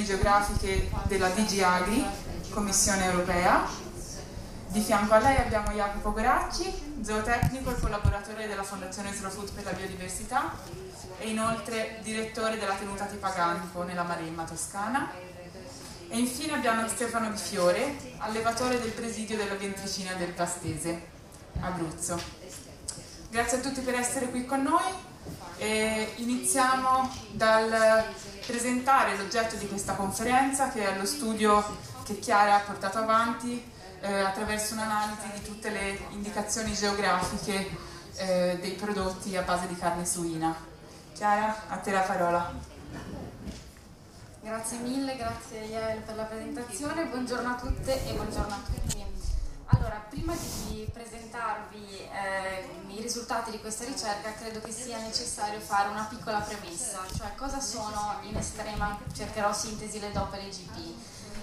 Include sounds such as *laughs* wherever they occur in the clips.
indicazioni geografiche della DG Agri, Commissione Europea. Di fianco a lei abbiamo Jacopo Goracci, zootecnico e collaboratore della Fondazione Slow Food per la Biodiversità e inoltre direttore della tenuta di Paganico nella Maremma Toscana. E infine abbiamo Stefano Di Fiore, allevatore del presidio della Ventricina del Pastese, Abruzzo. Grazie a tutti per essere qui con noi e iniziamo dal presentare l'oggetto di questa conferenza che è lo studio che Chiara ha portato avanti eh, attraverso un'analisi di tutte le indicazioni geografiche eh, dei prodotti a base di carne suina. Chiara, a te la parola. Grazie mille, grazie Yael per la presentazione, buongiorno a tutte e buongiorno a tutti. Allora, prima di presentarvi eh, i risultati di questa ricerca credo che sia necessario fare una piccola premessa, cioè cosa sono in estrema, cercherò sintesi le DOP e le GP.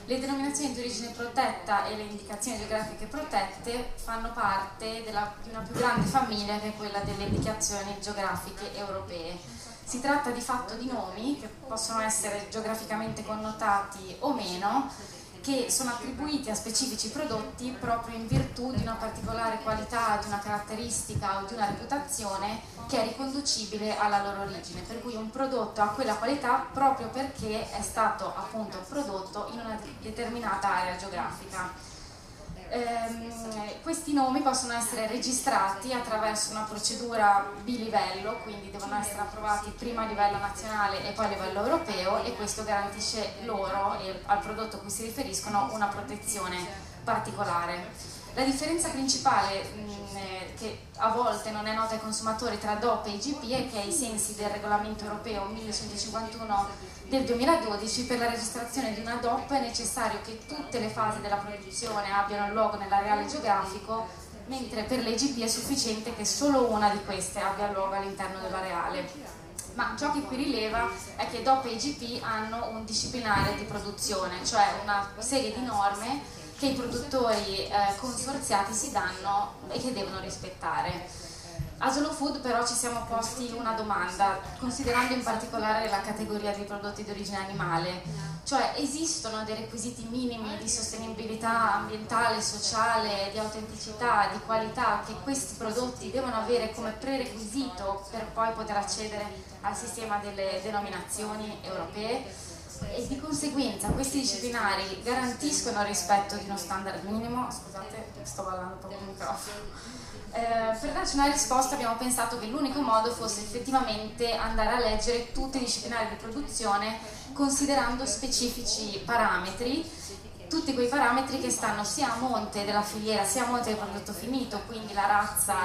Le denominazioni di origine protetta e le indicazioni geografiche protette fanno parte della, di una più grande famiglia che è quella delle indicazioni geografiche europee. Si tratta di fatto di nomi che possono essere geograficamente connotati o meno, che sono attribuiti a specifici prodotti proprio in virtù di una particolare qualità, di una caratteristica o di una reputazione che è riconducibile alla loro origine, per cui un prodotto ha quella qualità proprio perché è stato appunto prodotto in una determinata area geografica. Ehm, questi nomi possono essere registrati attraverso una procedura bilivello, quindi devono essere approvati prima a livello nazionale e poi a livello europeo e questo garantisce loro e al prodotto a cui si riferiscono una protezione particolare. La differenza principale mh, eh, che a volte non è nota ai consumatori tra DOP e IGP è che ai sensi del regolamento europeo 1151 del 2012 per la registrazione di una DOP è necessario che tutte le fasi della produzione abbiano luogo nell'areale geografico mentre per le IGP è sufficiente che solo una di queste abbia luogo all'interno dell'areale ma ciò che qui rileva è che DOP e IGP hanno un disciplinare di produzione, cioè una serie di norme che i produttori eh, consorziati si danno e che devono rispettare. A Solo Food però ci siamo posti una domanda, considerando in particolare la categoria dei prodotti di origine animale, cioè esistono dei requisiti minimi di sostenibilità ambientale, sociale, di autenticità, di qualità che questi prodotti devono avere come prerequisito per poi poter accedere al sistema delle denominazioni europee? E di conseguenza questi disciplinari garantiscono il rispetto di uno standard minimo, scusate sto ballando con il microfono, eh, per darci una risposta abbiamo pensato che l'unico modo fosse effettivamente andare a leggere tutti i disciplinari di produzione considerando specifici parametri. Tutti quei parametri che stanno sia a monte della filiera sia a monte del prodotto finito, quindi la razza,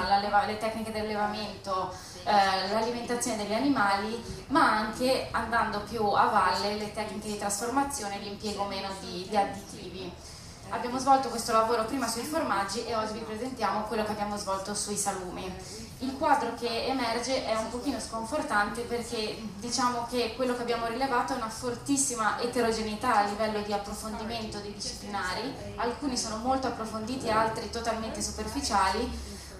le tecniche di allevamento, eh, l'alimentazione degli animali, ma anche andando più a valle le tecniche di trasformazione e l'impiego meno di, di additivi. Abbiamo svolto questo lavoro prima sui formaggi e oggi vi presentiamo quello che abbiamo svolto sui salumi. Il quadro che emerge è un pochino sconfortante perché diciamo che quello che abbiamo rilevato è una fortissima eterogeneità a livello di approfondimento dei disciplinari, alcuni sono molto approfonditi, altri totalmente superficiali,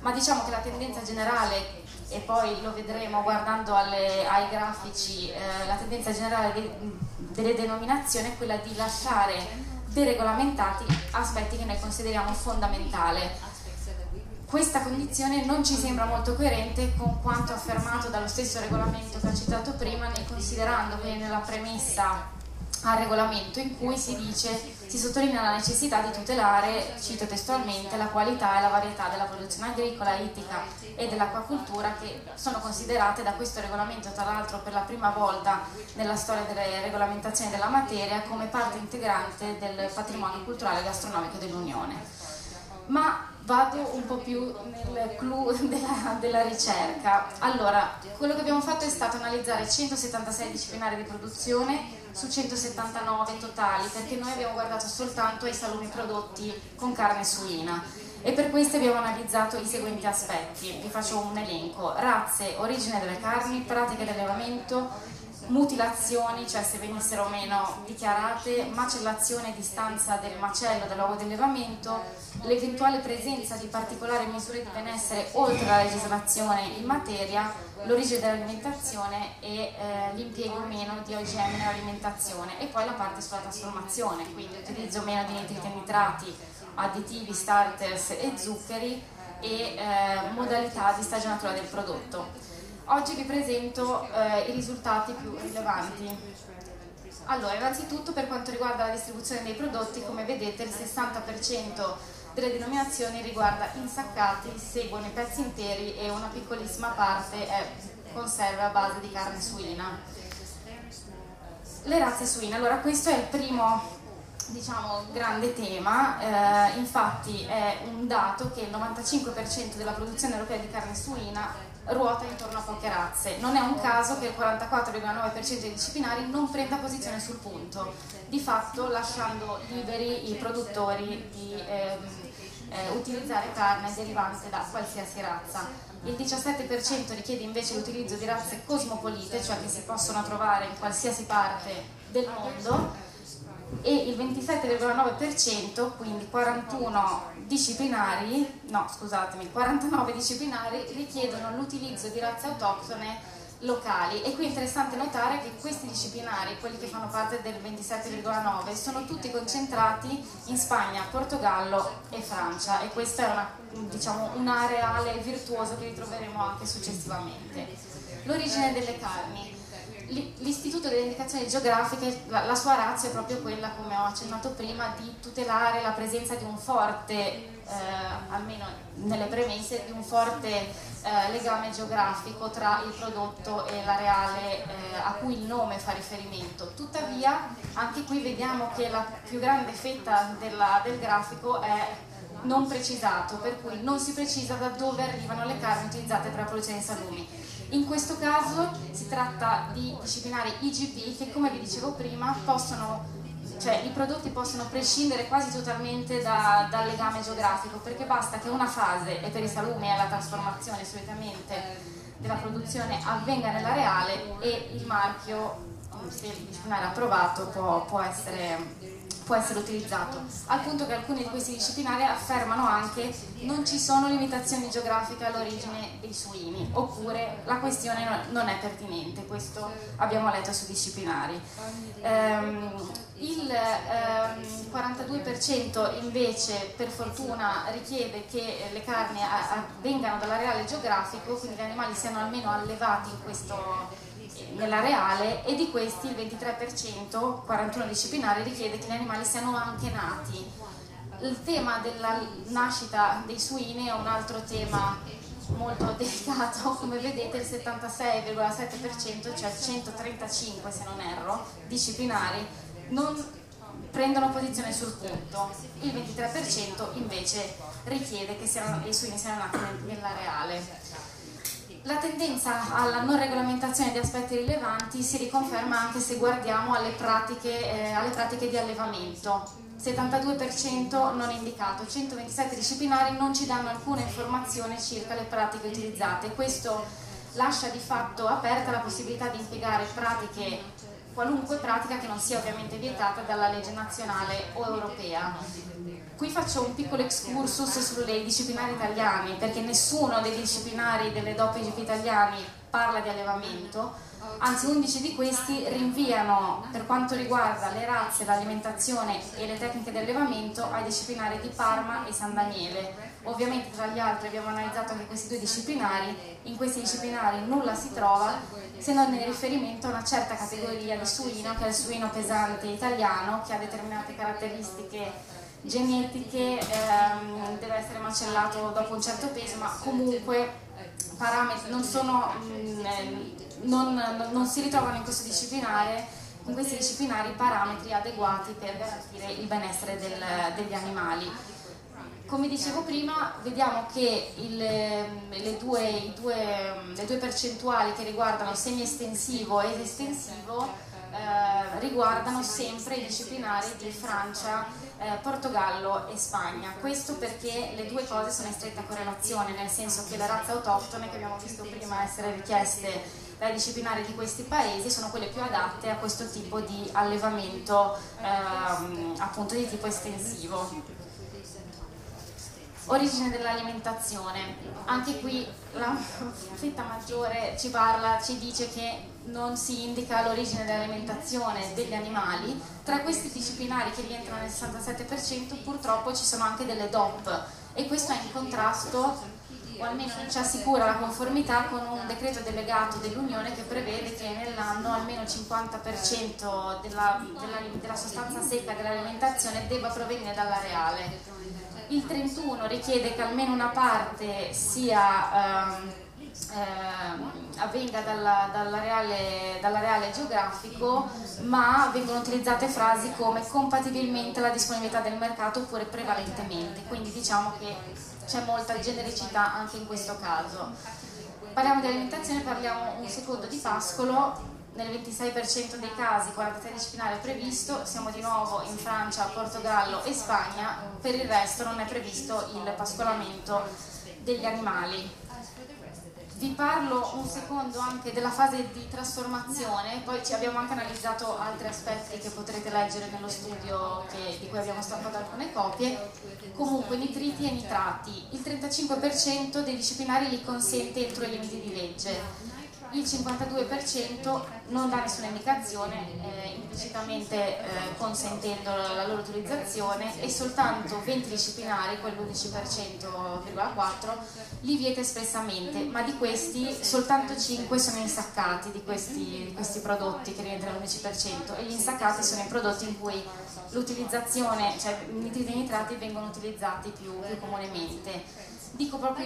ma diciamo che la tendenza generale e poi lo vedremo guardando alle, ai grafici, eh, la tendenza generale de, delle denominazioni è quella di lasciare deregolamentati aspetti che noi consideriamo fondamentali. Questa condizione non ci sembra molto coerente con quanto affermato dallo stesso regolamento che ho citato prima, considerando che nella premessa al regolamento in cui si dice, si sottolinea la necessità di tutelare, cito testualmente, la qualità e la varietà della produzione agricola, ittica e dell'acquacultura che sono considerate da questo regolamento, tra l'altro per la prima volta nella storia delle regolamentazioni della materia, come parte integrante del patrimonio culturale e gastronomico dell'Unione. Ma vado un po' più nel clou *laughs* della, della, ricerca. Allora, quello che abbiamo fatto è stato analizzare 176 disciplinari di produzione su 179 totali, perché noi abbiamo guardato soltanto ai salumi prodotti con carne suina e per questo abbiamo analizzato i seguenti aspetti. Vi faccio un elenco. Razze, origine delle carni, pratiche di allevamento, mutilazioni, cioè se venissero o meno dichiarate, macellazione e distanza del macello del luogo di allevamento, l'eventuale presenza di particolari misure di benessere oltre la legislazione in materia, l'origine dell'alimentazione e eh, l'impiego meno di OGM nell'alimentazione e poi la parte sulla trasformazione, quindi utilizzo meno di nitriti e nitrati, additivi, starters e zuccheri e eh, modalità di stagionatura del prodotto. Oggi vi presento eh, i risultati più rilevanti. Allora, innanzitutto per quanto riguarda la distribuzione dei prodotti, come vedete il 60% delle denominazioni riguarda insaccati, seguono i pezzi interi e una piccolissima parte è conserve a base di carne suina. Le razze suine, allora questo è il primo diciamo, grande tema, eh, infatti è un dato che il 95% della produzione europea di carne suina ruota intorno a poche razze. Non è un caso che il 44,9% dei disciplinari non prenda posizione sul punto, di fatto lasciando liberi i produttori di ehm, eh, utilizzare carne derivante da qualsiasi razza. Il 17% richiede invece l'utilizzo di razze cosmopolite, cioè che si possono trovare in qualsiasi parte del mondo, e il 27,9%, quindi 41 disciplinari, no scusatemi, 49 disciplinari richiedono l'utilizzo di razze autoctone locali e qui è interessante notare che questi disciplinari, quelli che fanno parte del 27,9, sono tutti concentrati in Spagna, Portogallo e Francia e questa è una, diciamo, un areale virtuoso che ritroveremo anche successivamente. L'origine delle carni. L'Istituto delle Indicazioni Geografiche, la, la, sua razza è proprio quella, come ho accennato prima, di tutelare la presenza di un forte, eh, almeno nelle premesse, di un forte eh, legame geografico tra il prodotto e l'areale eh, a cui il nome fa riferimento. Tuttavia, anche qui vediamo che la più grande fetta della, del grafico è non precisato, per cui non si precisa da dove arrivano le carni utilizzate per la produzione di salumi in questo caso si tratta di disciplinari IGP che come vi dicevo prima possono, cioè i prodotti possono prescindere quasi totalmente da, dal legame geografico perché basta che una fase, e per i salumi è la trasformazione solitamente della produzione, avvenga nella reale e il marchio, se il disciplinare approvato, può, può essere può essere utilizzato, al punto che alcuni di questi disciplinari affermano anche non ci sono limitazioni geografiche all'origine dei suini, oppure la questione non è pertinente, questo abbiamo letto su disciplinari. Um, il um, ehm, 42% invece per fortuna richiede che le carni vengano dall'areale geografico, quindi gli animali siano almeno allevati in questo nella reale e di questi il 23%, 41 disciplinari, richiede che gli animali siano anche nati. Il tema della nascita dei suini è un altro tema molto delicato, come vedete il 76,7%, cioè 135 se non erro, disciplinari, non prendono posizione sul punto, il 23% invece richiede che siano, i suini siano nati nella reale. La tendenza alla non regolamentazione di aspetti rilevanti si riconferma anche se guardiamo alle pratiche, eh, alle pratiche di allevamento. 72% non indicato, 127 disciplinari non ci danno alcuna informazione circa le pratiche utilizzate. Questo lascia di fatto aperta la possibilità di impiegare pratiche, qualunque pratica che non sia ovviamente vietata dalla legge nazionale o europea. Qui faccio un piccolo excursus sulle disciplinari italiane, perché nessuno dei disciplinari delle doppie GP italiani parla di allevamento, anzi 11 di questi rinviano per quanto riguarda le razze, l'alimentazione e le tecniche di allevamento ai disciplinari di Parma e San Daniele. Ovviamente tra gli altri abbiamo analizzato anche questi due disciplinari, in questi disciplinari nulla si trova se non in riferimento a una certa categoria di suino che è il suino pesante italiano che ha determinate caratteristiche genetiche ehm, deve essere macellato dopo un certo peso, ma comunque parametri non, sono, mh, mm, eh, non, non, si ritrovano in questo disciplinare in questi disciplinari parametri adeguati per garantire il benessere del, degli animali. Come dicevo prima, vediamo che il, le, due, due, le, due, percentuali che riguardano semi-estensivo ed estensivo eh, riguardano sempre i disciplinari di Francia, eh, Portogallo e Spagna. Questo perché le due cose sono in stretta correlazione, nel senso che le razze autoctone che abbiamo visto prima essere richieste dai disciplinari di questi paesi sono quelle più adatte a questo tipo di allevamento ehm, appunto di tipo estensivo. Origine dell'alimentazione. Anche qui la *laughs* fetta maggiore ci parla, ci dice che non si indica l'origine dell'alimentazione degli animali. Tra questi disciplinari che rientrano nel 67% purtroppo ci sono anche delle DOP e questo è in contrasto o almeno non ci assicura la conformità con un decreto delegato dell'Unione che prevede che nell'anno almeno il 50% della, della, della sostanza secca dell'alimentazione debba provenire dall'areale. Il 31 richiede che almeno una parte sia... Ehm, eh, avvenga dall'areale, dall'areale geografico, ma vengono utilizzate frasi come compatibilmente alla disponibilità del mercato oppure prevalentemente, quindi diciamo che c'è molta genericità anche in questo caso. Parliamo di alimentazione, parliamo un secondo di pascolo, nel 26% dei casi 43 disciplinari è previsto, siamo di nuovo in Francia, Portogallo e Spagna, per il resto non è previsto il pascolamento degli animali. Vi parlo un secondo anche della fase di trasformazione, poi abbiamo anche analizzato altri aspetti che potrete leggere nello studio che, di cui abbiamo stampato alcune copie. Comunque nitriti e nitrati, il 35% dei disciplinari li consente entro i limiti di legge il 52% non dà nessuna indicazione, eh, implicitamente eh, consentendo la loro utilizzazione e soltanto 20 disciplinari, quell'11,4%, li vieta espressamente, ma di questi soltanto 5 sono insaccati di questi, di questi prodotti che rientrano all'11% e gli insaccati sono i prodotti in cui l'utilizzazione, cioè i nitriti e nitrati vengono utilizzati più, più comunemente dico proprio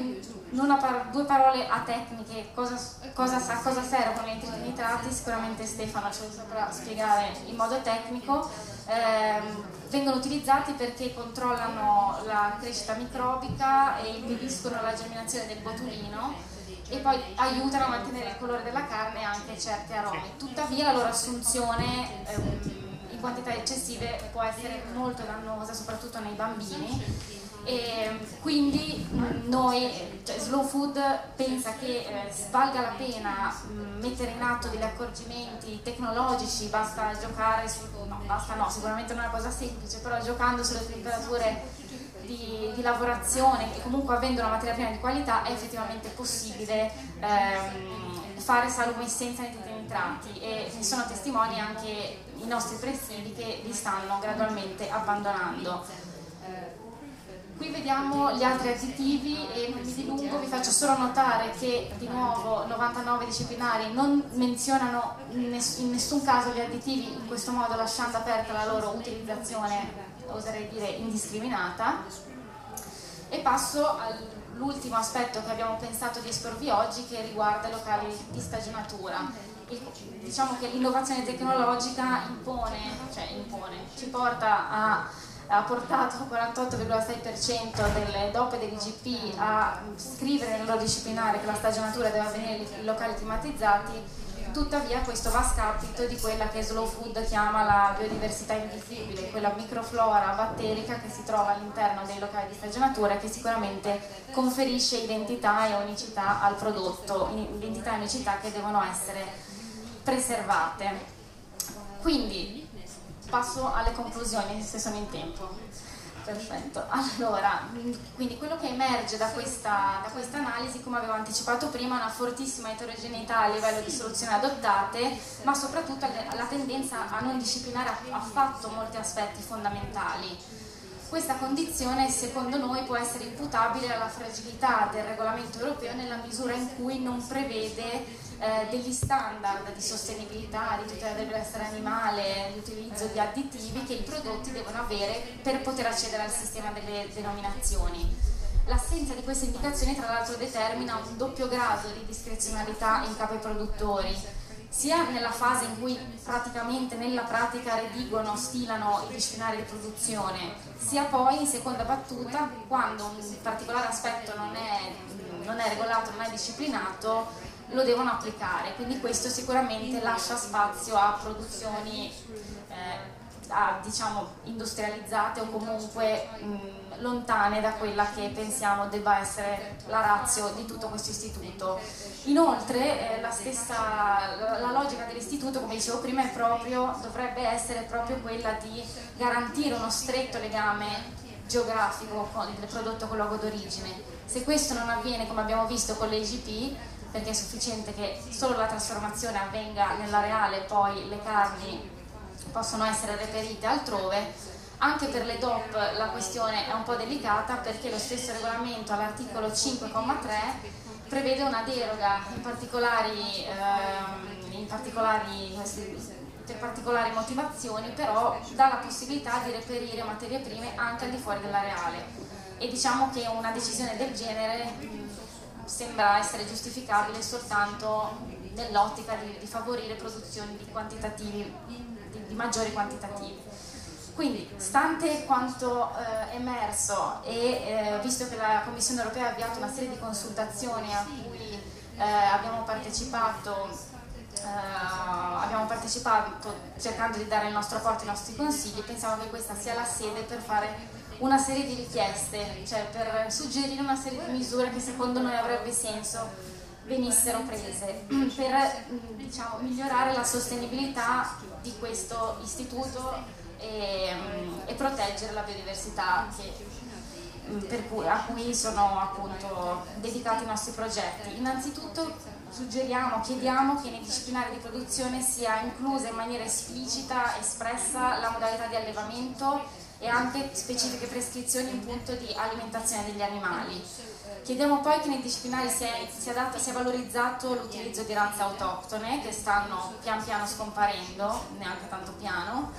par due parole a tecniche, cosa, cosa, a cosa servono i nitrati, sicuramente Stefano ce lo saprà spiegare in modo tecnico, eh, vengono utilizzati perché controllano la crescita microbica e impediscono la germinazione del botulino e poi aiutano a mantenere il colore della carne e anche certi aromi. Tuttavia la loro assunzione eh, in quantità eccessive può essere molto dannosa, soprattutto nei bambini e quindi noi, cioè Slow Food pensa che eh, valga la pena mh, mettere in atto degli accorgimenti tecnologici, basta giocare su, no, basta no, sicuramente non è una cosa semplice, però giocando sulle temperature di, di lavorazione e comunque avendo una materia prima di qualità è effettivamente possibile ehm, fare salume senza nitrati e ne sono testimoni anche i nostri presidi che li stanno gradualmente abbandonando. Qui vediamo gli altri additivi e non mi dilungo, vi faccio solo notare che di nuovo 99 disciplinari non menzionano in nessun caso gli additivi in questo modo lasciando aperta la loro utilizzazione, oserei dire indiscriminata. E passo all'ultimo aspetto che abbiamo pensato di esporvi oggi che riguarda i locali di stagionatura. diciamo che l'innovazione tecnologica impone, cioè impone, ci porta a ha portato il 48,6% delle DOP e degli IGP a scrivere nel loro disciplinare che la stagionatura deve avvenire in locali climatizzati, tuttavia questo va a scapito di quella che Slow Food chiama la biodiversità invisibile, quella microflora batterica che si trova all'interno dei locali di stagionatura e che sicuramente conferisce identità e unicità al prodotto, identità e unicità che devono essere preservate. Quindi passo alle conclusioni se sono in tempo. Perfetto, allora, quindi quello che emerge da questa, da questa, analisi, come avevo anticipato prima, è una fortissima eterogeneità a livello di soluzioni adottate, ma soprattutto la tendenza a non disciplinare affatto molti aspetti fondamentali. Questa condizione, secondo noi, può essere imputabile alla fragilità del regolamento europeo nella misura in cui non prevede eh, degli standard di sostenibilità, di tutela del benessere animale, di utilizzo di additivi che i prodotti devono avere per poter accedere al sistema delle denominazioni. L'assenza di queste indicazioni tra l'altro determina un doppio grado di discrezionalità in capo ai produttori, sia nella fase in cui praticamente nella pratica redigono, stilano i disciplinari di produzione, sia poi in seconda battuta quando un particolare aspetto non è, non è regolato, non è disciplinato, lo devono applicare, quindi questo sicuramente lascia spazio a produzioni eh, a, diciamo industrializzate o comunque mh, lontane da quella che pensiamo debba essere la razio di tutto questo istituto. Inoltre eh, la stessa la, logica dell'istituto, come dicevo prima, proprio, dovrebbe essere proprio quella di garantire uno stretto legame geografico del prodotto con luogo d'origine. Se questo non avviene come abbiamo visto con l'EGP, perché è sufficiente che solo la trasformazione avvenga nell'areale poi le carni possono essere reperite altrove, anche per le DOP la questione è un po' delicata perché lo stesso regolamento all'articolo 5,3 prevede una deroga in particolari, ehm, in particolari, per particolari motivazioni, però dà la possibilità di reperire materie prime anche al di fuori dell'areale e diciamo che una decisione del genere sembra essere giustificabile soltanto nell'ottica di, di, favorire produzioni di, quantitativi, di, di maggiori quantitativi. Quindi, stante quanto eh, emerso e eh, visto che la Commissione europea ha avviato una serie di consultazioni a cui eh, abbiamo partecipato, eh, abbiamo partecipato cercando di dare il nostro apporto ai nostri consigli, pensiamo che questa sia la sede per fare una serie di richieste, cioè per suggerire una serie di misure che secondo noi avrebbe senso venissero prese *clears throat* per diciamo, migliorare la sostenibilità di questo istituto e, e proteggere la biodiversità che, mm, cui, a cui sono appunto dedicati i nostri progetti. Innanzitutto suggeriamo, chiediamo che nei disciplinari di produzione sia inclusa in maniera esplicita, espressa la modalità di allevamento e anche specifiche prescrizioni in punto di alimentazione degli animali. Chiediamo poi che nei disciplinari sia, sia, dato, sia valorizzato l'utilizzo di razze autoctone che stanno pian piano scomparendo, neanche tanto piano,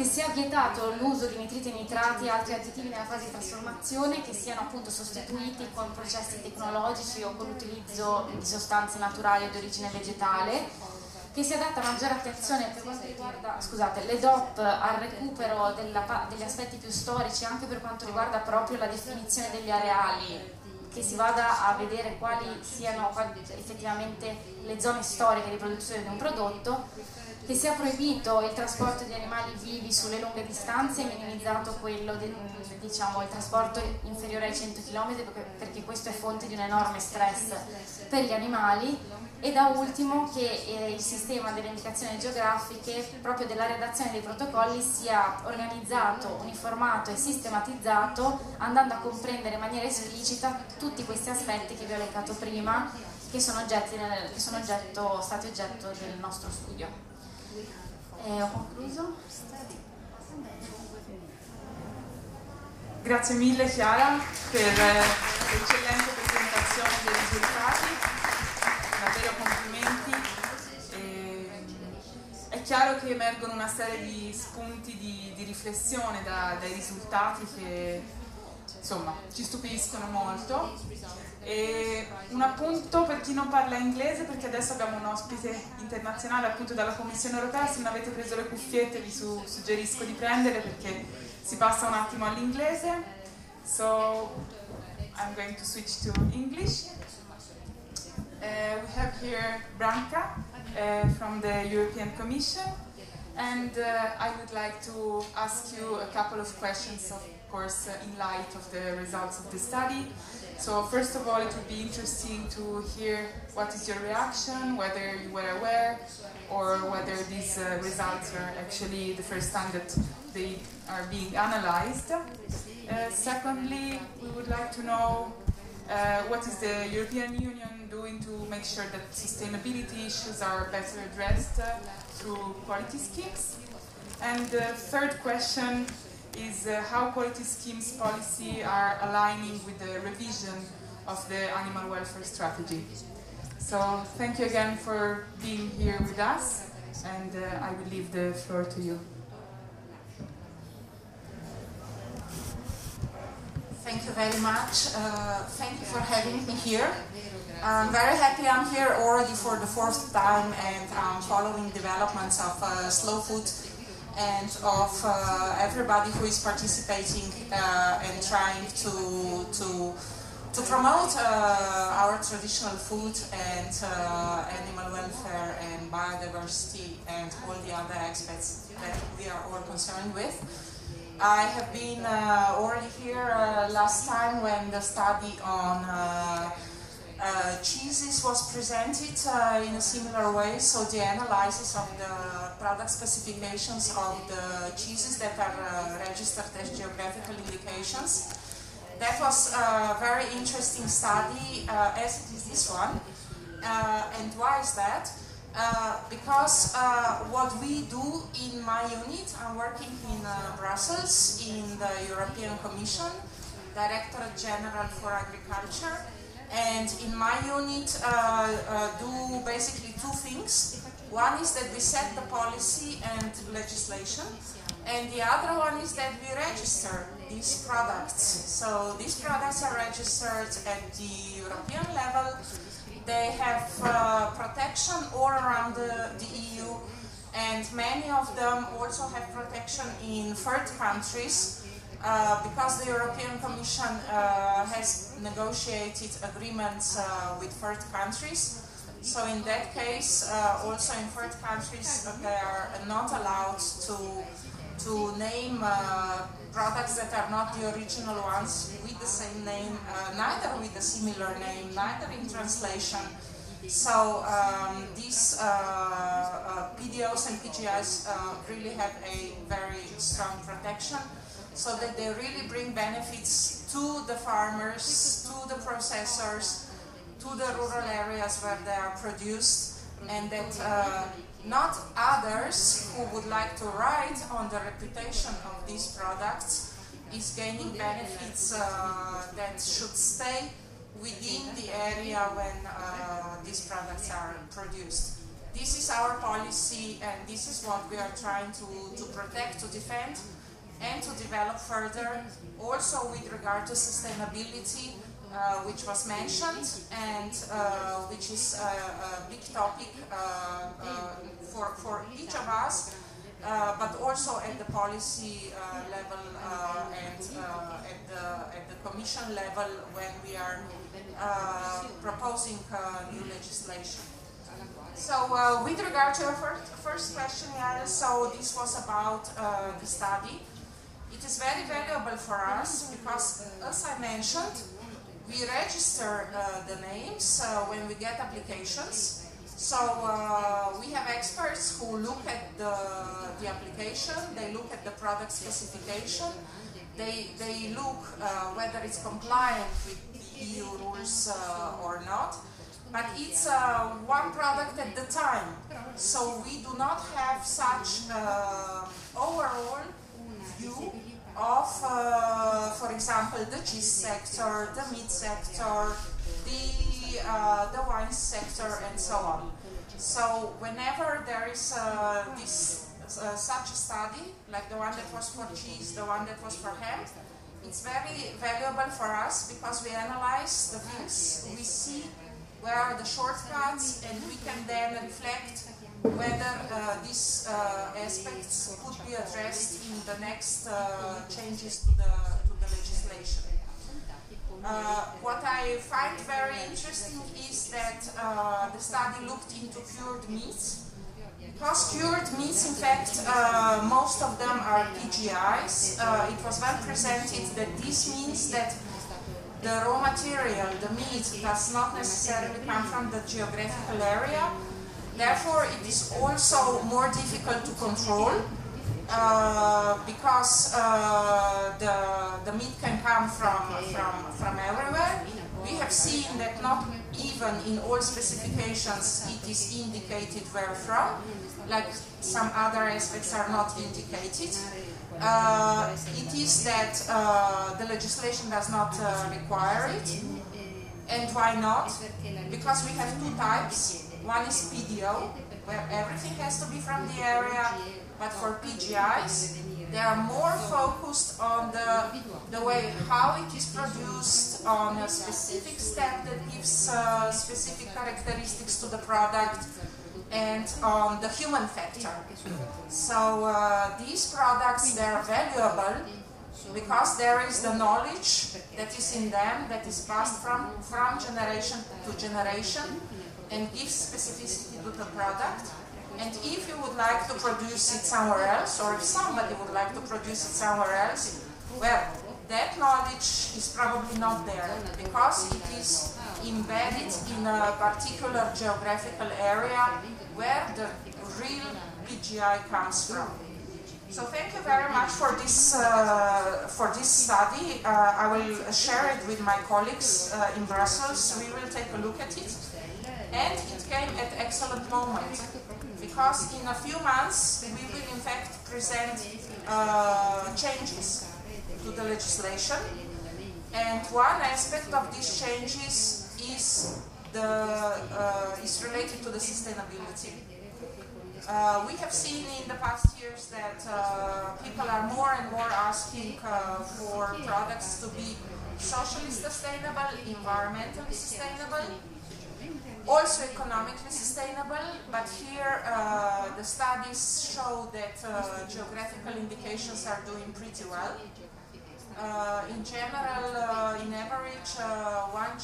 che sia vietato l'uso di nitriti e nitrati e altri additivi nella fase di trasformazione che siano appunto sostituiti con processi tecnologici o con l'utilizzo di sostanze naturali di origine vegetale, che sia data maggiore attenzione per quanto riguarda scusate, le DOP al recupero della, degli aspetti più storici anche per quanto riguarda proprio la definizione degli areali che si vada a vedere quali siano effettivamente le zone storiche di produzione di un prodotto che sia proibito il trasporto di animali vivi sulle lunghe distanze e minimizzato quello del diciamo, trasporto inferiore ai 100 km perché questo è fonte di un enorme stress per gli animali e da ultimo che eh, il sistema delle indicazioni geografiche proprio della redazione dei protocolli sia organizzato, uniformato e sistematizzato andando a comprendere in maniera esplicita tutti questi aspetti che vi ho elencato prima che sono, oggetti, che sono oggetto, stati oggetto del nostro studio. E ho concluso. Grazie mille Chiara per eh, l'eccellente presentazione dei risultati, davvero complimenti. E è chiaro che emergono una serie di spunti di, di riflessione da, dai risultati che insomma ci stupiscono molto e un appunto per chi non parla inglese, perché adesso abbiamo un ospite internazionale appunto dalla Commissione Europea, se non avete preso le cuffiette vi su suggerisco di prendere perché si passa un attimo all'inglese. So I'm going to switch to English. Uh, we have here Branka uh, from the European Commission and uh, I would like to ask you a couple of questions, of course, in light of the results of the study. So first of all, it would be interesting to hear what is your reaction, whether you were aware or whether these uh, results are actually the first time that they are being analyzed. Uh, secondly, we would like to know uh, what is the European Union doing to make sure that sustainability issues are better addressed uh, through quality schemes. And the third question is uh, how quality schemes policy are aligning with the revision of the animal welfare strategy. So thank you again for being here with us and uh, I will leave the floor to you. Thank you very much. Uh, thank you for having me here. I'm very happy I'm here already for the fourth time and I'm following developments of uh, slow food and of uh, everybody who is participating uh, and trying to to to promote uh, our traditional food and uh, animal welfare and biodiversity and all the other aspects that we are all concerned with. I have been uh, already here uh, last time when the study on Uh, cheeses was presented uh, in a similar way, so the analysis of the product specifications of the cheeses that are uh, registered as geographical indications. That was a very interesting study, uh, as it is this one. Uh, and why is that? Uh, because what we do in my unit, I'm working in Brussels in the European Commission, Directorate General for Agriculture, and in my unit uh, uh, do basically two things. One is that we set the policy and legislation, and the other one is that we register these products. So these products are registered at the European level. They have uh, protection all around the, the EU, and many of them also have protection in third countries uh, because the European Commission uh, has negotiated agreements uh, with third countries. So in that case, uh, also in third countries, uh, they are not allowed to to name products that are not the original ones with the same name, neither with a similar name, neither in translation. So um, these PDOs and PGIs really have a very strong protection so that they really bring benefits to the farmers, to the processors, to the rural areas where they are produced, and that uh, not others who would like to ride on the reputation of these products is gaining benefits uh, that should stay within the area when uh, these products are produced. This is our policy and this is what we are trying to, to protect, to defend, and to develop further, also with regard to sustainability, uh, which was mentioned and uh, which is a, a big topic uh, uh for, for each of us, uh, but also at the policy uh, level and at, the, at the commission level when we are proposing new legislation. So with regard to your first, first question, so this was about the study. It is very valuable for us because, as I mentioned, we register uh, the names uh, when we get applications. So uh, we have experts who look at the, the application, they look at the product specification, they, they look uh, whether it's compliant with EU rules uh, or not. But it's uh, one product at the time. So we do not have such overall view of, uh, for example, the cheese sector, the meat sector, the, uh, the wine sector, and so on. So whenever there is uh, this uh, such a study, like the one that was for cheese, the one that was for ham, it's very valuable for us because we analyze the things, we see where are the shortcuts, and we can then reflect whether uh, these uh, aspects could be addressed in the next uh, changes to the, to the legislation. Uh, what I find very interesting is that uh, the study looked into cured meats. Because cured meats, in fact, uh, most of them are PGIs, it was well presented that this means that the raw material, the meat, does not necessarily come from the geographical area, Therefore, it is also more difficult to control uh, because uh, the, the meat can come from, from, from everywhere. We have seen that not even in all specifications it is indicated where from, like some other aspects are not indicated. Uh, it is that uh, the legislation does not uh, require it. And why not? Because we have two types. One is PDO, where everything has to be from the area, but for PGIs, they are more focused on the, the way how it is produced, on a specific step that gives uh, specific characteristics to the product, and on the human factor. So uh, these products, they are valuable because there is the knowledge that is in them that is passed from, from generation to generation and gives specificity to the product. And if you would like to produce it somewhere else, or if somebody would like to produce it somewhere else, well, that knowledge is probably not there because it is embedded in a particular geographical area where the real PGI comes from. So thank you very much for this uh, for this study. Uh, I will share it with my colleagues uh, in Brussels. We will take a look at it, and it came at excellent moment because in a few months we will in fact present uh, changes to the legislation, and one aspect of these changes is the uh, is related to the sustainability. Uh, we have seen in the past years that uh, people are more and more asking uh, for products to be socially sustainable, environmentally sustainable, also economically sustainable, but here uh, the studies show that uh, geographical indications are doing pretty well. Uh, in general, uh, in average, uh, one,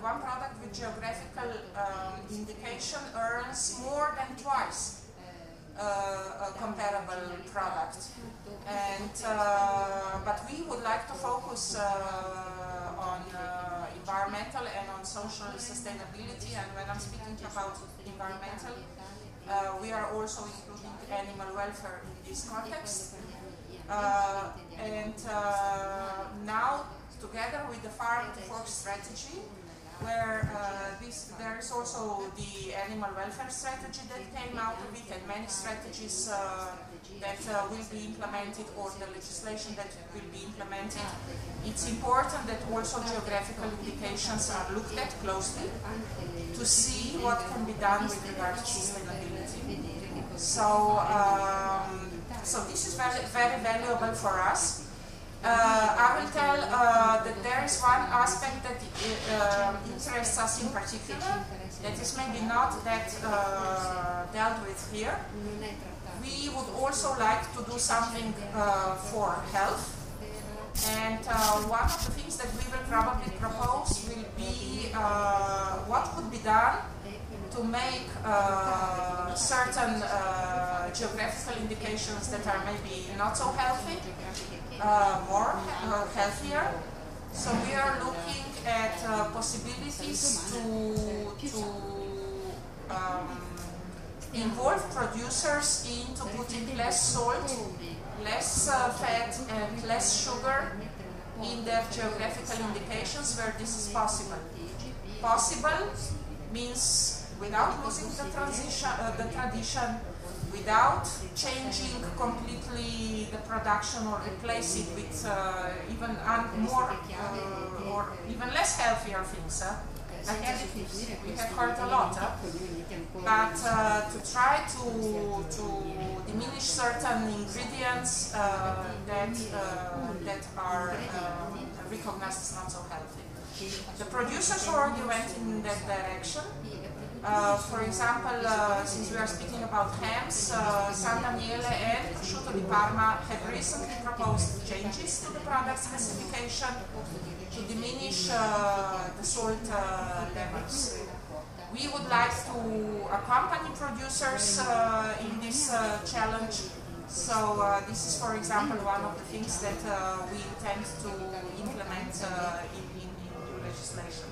one product with geographical um, indication earns more than twice uh, a comparable product. And, but we would like to focus on environmental and on social sustainability. And when I'm speaking about environmental, we are also including animal welfare in this context. Uh, and uh, now, together with the farm to fork strategy, where uh, this, there is also the animal welfare strategy that came out of it and many strategies uh, that uh, will be implemented or the legislation that will be implemented. It's important that also geographical indications are looked at closely to see what can be done with regard to sustainability. So um, so this is very, very valuable for us. Uh, I will tell uh, that there is one aspect that uh, interests us in particular, that is maybe not that uh, dealt with here. We would also like to do something uh, for health. And uh, one of the things that we will probably propose will be what could be done to make uh, certain uh, geographical indications that are maybe not so healthy uh, more uh, healthier. So we are looking at uh, possibilities to, to um, involve producers into putting less salt, less uh, fat and less sugar in their geographical indications where this is possible. Possible means without losing the transition, uh, the tradition, without changing completely the production or replace it with uh, even more uh, or even less healthier things. We have heard a lot. Huh? But uh, to try to to diminish certain ingredients uh, that uh, that are recognized as not so healthy. The producers already went in that direction. Uh, for example, uh, since we are speaking about hams, uh, San Daniele and Prosciutto di Parma have recently proposed changes to the product specification to diminish uh, the salt uh, levels. We would like to accompany producers uh, in this challenge. So this is, for example, one of the things that we intend to implement in, in, in legislation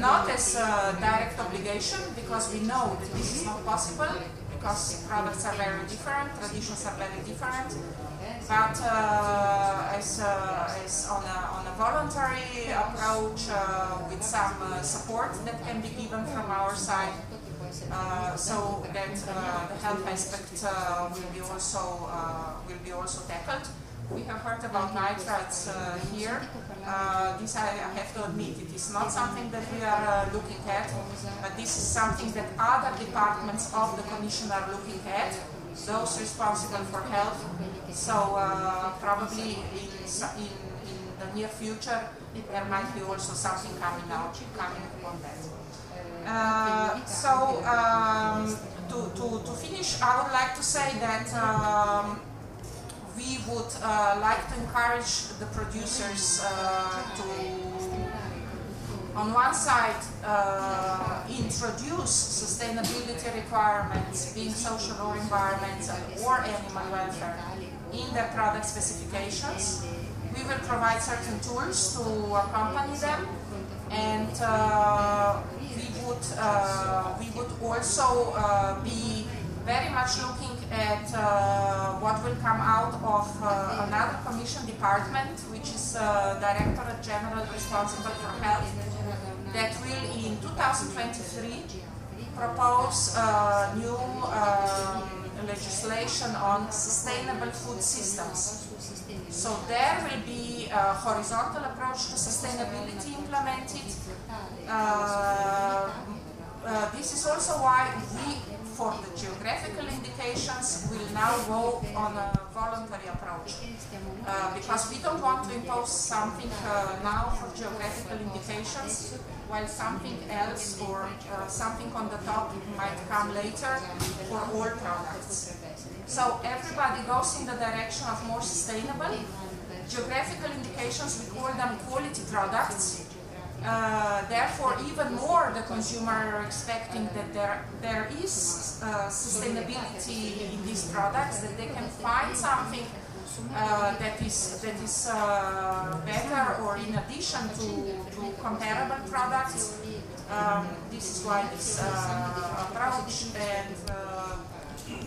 not as a direct obligation because we know that this is not possible because products are very different, traditions are very different, but uh, as, uh, as on, a, on a voluntary approach uh, with some uh, support that can be given from our side uh, so that uh, the health aspect will be also will be also tackled. We have heard about nitrates here. Uh, this I, have to admit, it is not something that we are uh, looking at, but this is something that other departments of the Commission are looking at, those responsible for health. So uh, probably in, in, in, the near future there might be also something coming out, coming on that. Uh, so um, to, to, to finish, I would like to say that um, we would uh, like to encourage the producers uh, to, on one side, uh, introduce sustainability requirements, being social or environmental or animal welfare, in their product specifications. we will provide certain tools to accompany them and uh, we would uh, we would also uh, be very much looking at uh, what will come out of uh, another commission department which is uh, Directorate General responsible for health that will in 2023 propose new um, legislation on sustainable food systems. So there will be a horizontal approach to sustainability implemented. Uh, uh, this is also why we, for the geographical indications, we'll now go on a voluntary approach. Uh, because we don't want to impose something uh, now for geographical indications, while something else or uh, something on the top might come later for all products. So everybody goes in the direction of more sustainable. Geographical indications, we call them quality products. Uh, therefore, even more the consumer are expecting that there, there is uh, sustainability in these products, that they can find something uh, that is, that is uh, better or in addition to, to comparable products. Um, this is why this approach and uh,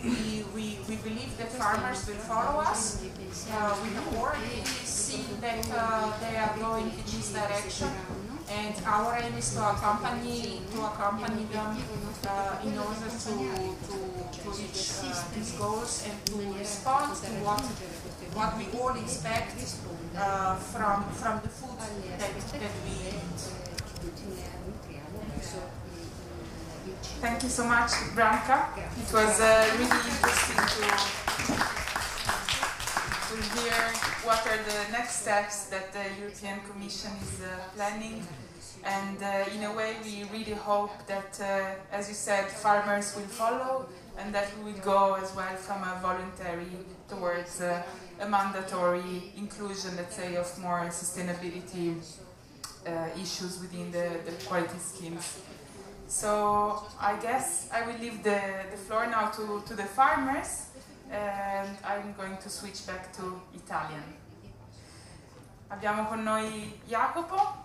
we, we, we believe that farmers will follow us. We have already seen that they are going in this direction and our aim is to accompany to accompany them uh, in order to, to, to reach uh, these goals and to respond to what what we all expect uh, from from the food that, that we eat. Thank you so much, Branka. It was uh, really interesting to, to hear what are the next steps that the European Commission is uh, planning. And uh, in a way, we really hope that, uh, as you said, farmers will follow and that we will go as well from a voluntary towards uh, a mandatory inclusion, let's say, of more sustainability uh, issues within the, the quality schemes. So I guess I will leave the, the floor now to, to the farmers and I'm going to switch back to Italian. Abbiamo con noi Jacopo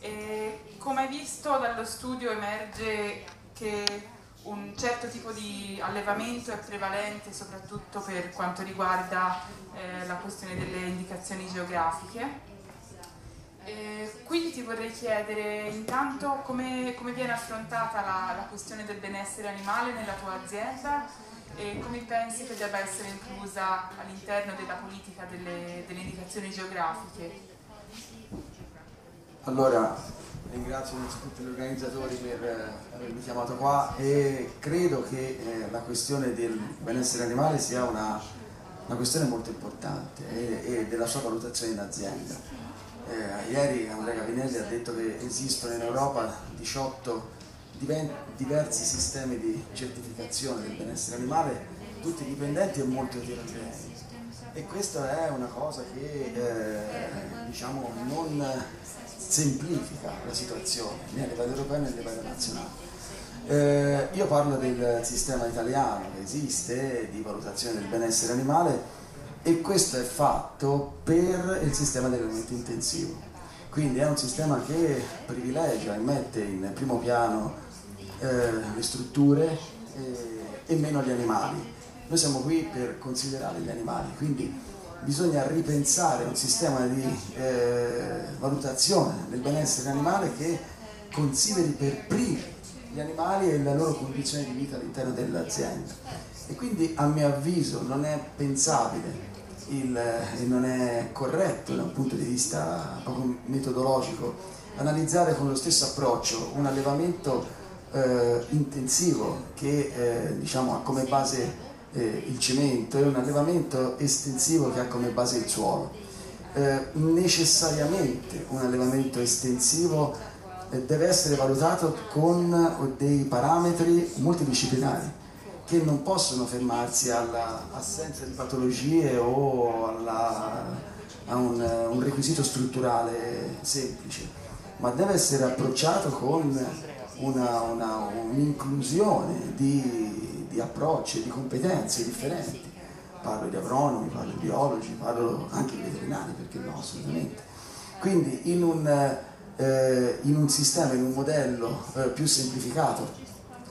e come visto dallo studio emerge che un certo tipo di allevamento è prevalente soprattutto per quanto riguarda eh, la questione delle indicazioni geografiche eh, quindi ti vorrei chiedere intanto come, come viene affrontata la, la, questione del benessere animale nella tua azienda e come pensi che debba essere inclusa all'interno della politica delle, delle indicazioni geografiche. Allora, ringrazio innanzitutto gli organizzatori per eh, avermi chiamato qua e credo che eh, la questione del benessere animale sia una, una questione molto importante e, e della sua valutazione in azienda eh, ieri Andrea Capinelli ha detto che esistono in Europa 18 diversi sistemi di certificazione del benessere animale, tutti dipendenti e molto eterogenei. E questa è una cosa che eh, diciamo, non semplifica la situazione né a livello europeo né a livello nazionale. Eh, io parlo del sistema italiano che esiste di valutazione del benessere animale e questo è fatto per il sistema dell'alimento intensivo. Quindi è un sistema che privilegia e mette in primo piano eh, le strutture eh, e meno gli animali. Noi siamo qui per considerare gli animali, quindi bisogna ripensare un sistema di eh, valutazione del benessere animale che consideri per primi gli animali e la loro condizione di vita all'interno dell'azienda. E quindi a mio avviso non è pensabile il, e non è corretto da un punto di vista metodologico analizzare con lo stesso approccio un allevamento eh, intensivo che eh, diciamo, ha come base eh, il cemento e un allevamento estensivo che ha come base il suolo. Eh, necessariamente un allevamento estensivo eh, deve essere valutato con dei parametri multidisciplinari che non possono fermarsi all'assenza di patologie o alla, a un, un, requisito strutturale semplice, ma deve essere approcciato con un'inclusione un di, di approcci e di competenze differenti. parlo di agronomi, parlo di biologi, parlo anche di veterinari, perché no, assolutamente. Quindi in un, eh, in un sistema, in un modello eh, più semplificato,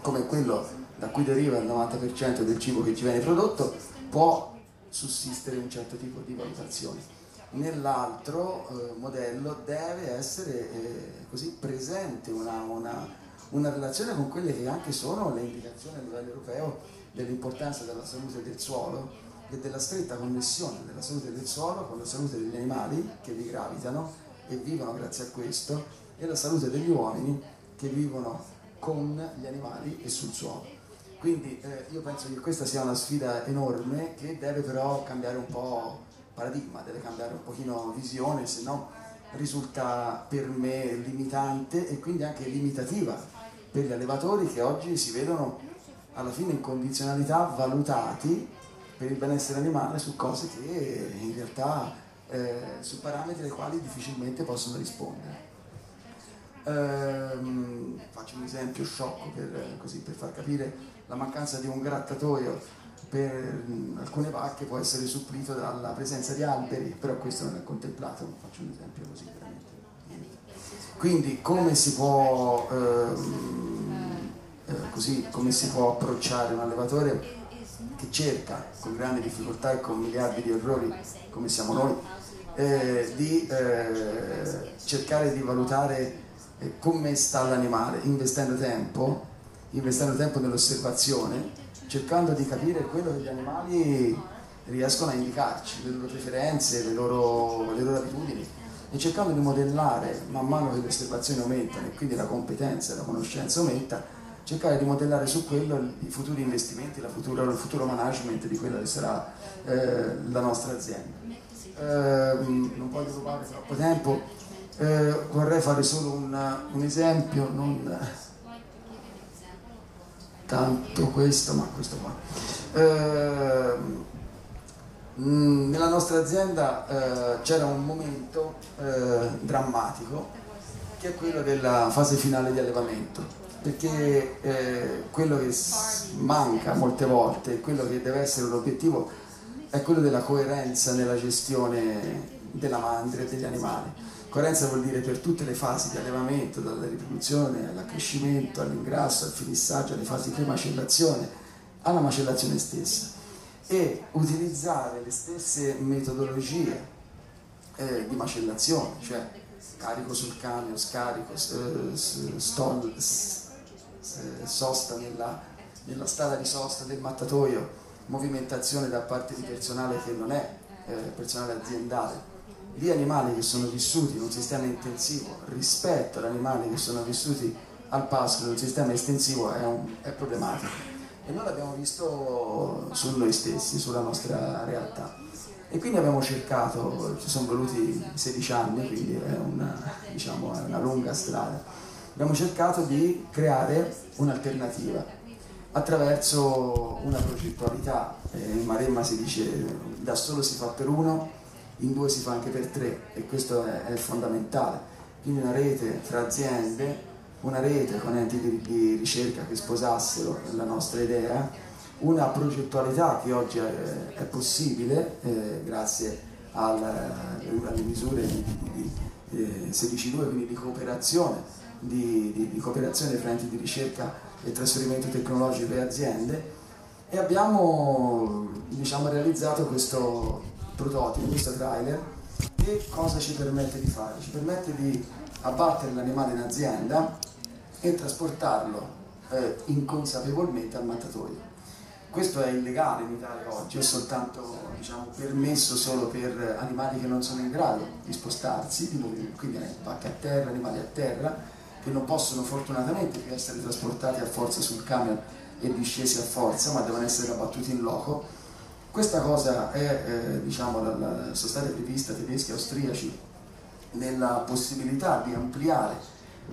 come quello da cui deriva il 90% del cibo che ci viene prodotto, può sussistere un certo tipo di valutazione. Nell'altro eh, modello deve essere eh, così presente una, una, una relazione con quelle che anche sono le indicazioni a livello europeo dell'importanza della salute del suolo e della stretta connessione della salute del suolo con la salute degli animali che vi gravitano e vivono grazie a questo e la salute degli uomini che vivono con gli animali e sul suolo. Quindi eh, io penso che questa sia una sfida enorme che deve però cambiare un po' paradigma, deve cambiare un pochino visione, se no risulta per me limitante e quindi anche limitativa per gli allevatori che oggi si vedono alla fine in condizionalità valutati per il benessere animale su cose che in realtà eh, su parametri ai quali difficilmente possono rispondere. Ehm, faccio un esempio sciocco per, così, per far capire la mancanza di un grattatoio per alcune vacche può essere supplito dalla presenza di alberi, però questo non è contemplato, faccio un esempio così veramente. Quindi come si può, ehm, eh, così, come si può approcciare un allevatore che cerca con grandi difficoltà e con miliardi di errori come siamo noi eh, di eh, cercare di valutare eh, come sta l'animale investendo tempo investendo tempo nell'osservazione cercando di capire quello che gli animali riescono a indicarci le loro preferenze, le loro, le loro abitudini e cercando di modellare man mano che le osservazioni aumentano e quindi la competenza e la conoscenza aumenta cercare di modellare su quello i futuri investimenti, futura, il futuro management di quella che sarà eh, la nostra azienda. Eh, non voglio rubare troppo tempo, eh, vorrei fare solo un, un esempio, non tanto questo, ma questo qua. Eh, nella nostra azienda eh, c'era un momento eh, drammatico che è quello della fase finale di allevamento perché eh, quello che manca molte volte, quello che deve essere un obiettivo, è quello della coerenza nella gestione della mandria e degli animali. Coerenza vuol dire per tutte le fasi di allevamento, dalla riproduzione all'accrescimento, all'ingrasso, al finissaggio, alle fasi di macellazione, alla macellazione stessa e utilizzare le stesse metodologie eh, di macellazione, cioè carico sul camion, scarico, stol, sosta nella, nella strada di sosta del mattatoio, movimentazione da parte di personale che non è eh, personale aziendale, di animali che sono vissuti in un sistema intensivo rispetto ad animali che sono vissuti al pascolo in un sistema estensivo è, un, è problematico e noi l'abbiamo visto su noi stessi, sulla nostra realtà e quindi abbiamo cercato, ci sono voluti 16 anni, quindi è una, diciamo, è una lunga strada, abbiamo cercato di creare un'alternativa attraverso una progettualità. Eh, in Maremma si dice da solo si fa per uno, in due si fa anche per tre e questo è, è fondamentale. Quindi una rete tra aziende, una rete con enti di, di ricerca che sposassero la nostra idea, una progettualità che oggi è, è possibile eh, grazie al, alle misure di, di, di eh, 16.2, quindi di cooperazione di cooperazione fra enti di ricerca e trasferimento tecnologico e aziende. E abbiamo diciamo, realizzato questo prototipo, questo trailer. Che cosa ci permette di fare? Ci permette di abbattere l'animale in azienda e trasportarlo eh, inconsapevolmente al mattatoio. Questo è illegale in Italia oggi, è soltanto diciamo, permesso solo per animali che non sono in grado di spostarsi, quindi vacche a terra, animali a terra, che non possono fortunatamente più essere trasportati a forza sul camion e discesi a forza, ma devono essere abbattuti in loco. Questa cosa è, eh, diciamo, la, la, sono state previste tedeschi e austriaci nella possibilità di ampliare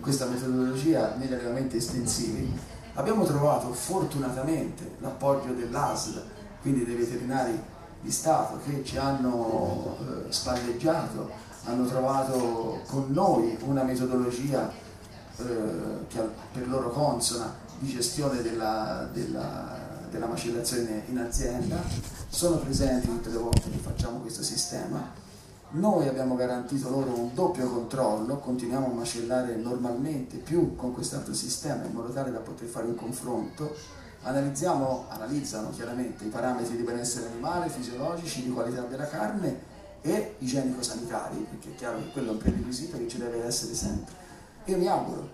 questa metodologia negli allevamenti estensivi. Abbiamo trovato fortunatamente l'appoggio dell'ASL, quindi dei veterinari di Stato, che ci hanno eh, spalleggiato, hanno trovato con noi una metodologia eh, che per loro consona di gestione della, della, della macellazione in azienda, sono presenti tutte le volte che facciamo questo sistema. Noi abbiamo garantito loro un doppio controllo, continuiamo a macellare normalmente più con quest'altro sistema in modo tale da poter fare un confronto. Analizziamo, analizzano chiaramente i parametri di benessere animale, fisiologici, di qualità della carne e igienico-sanitari, perché è chiaro che quello è un prerequisito che ci deve essere sempre. Io mi auguro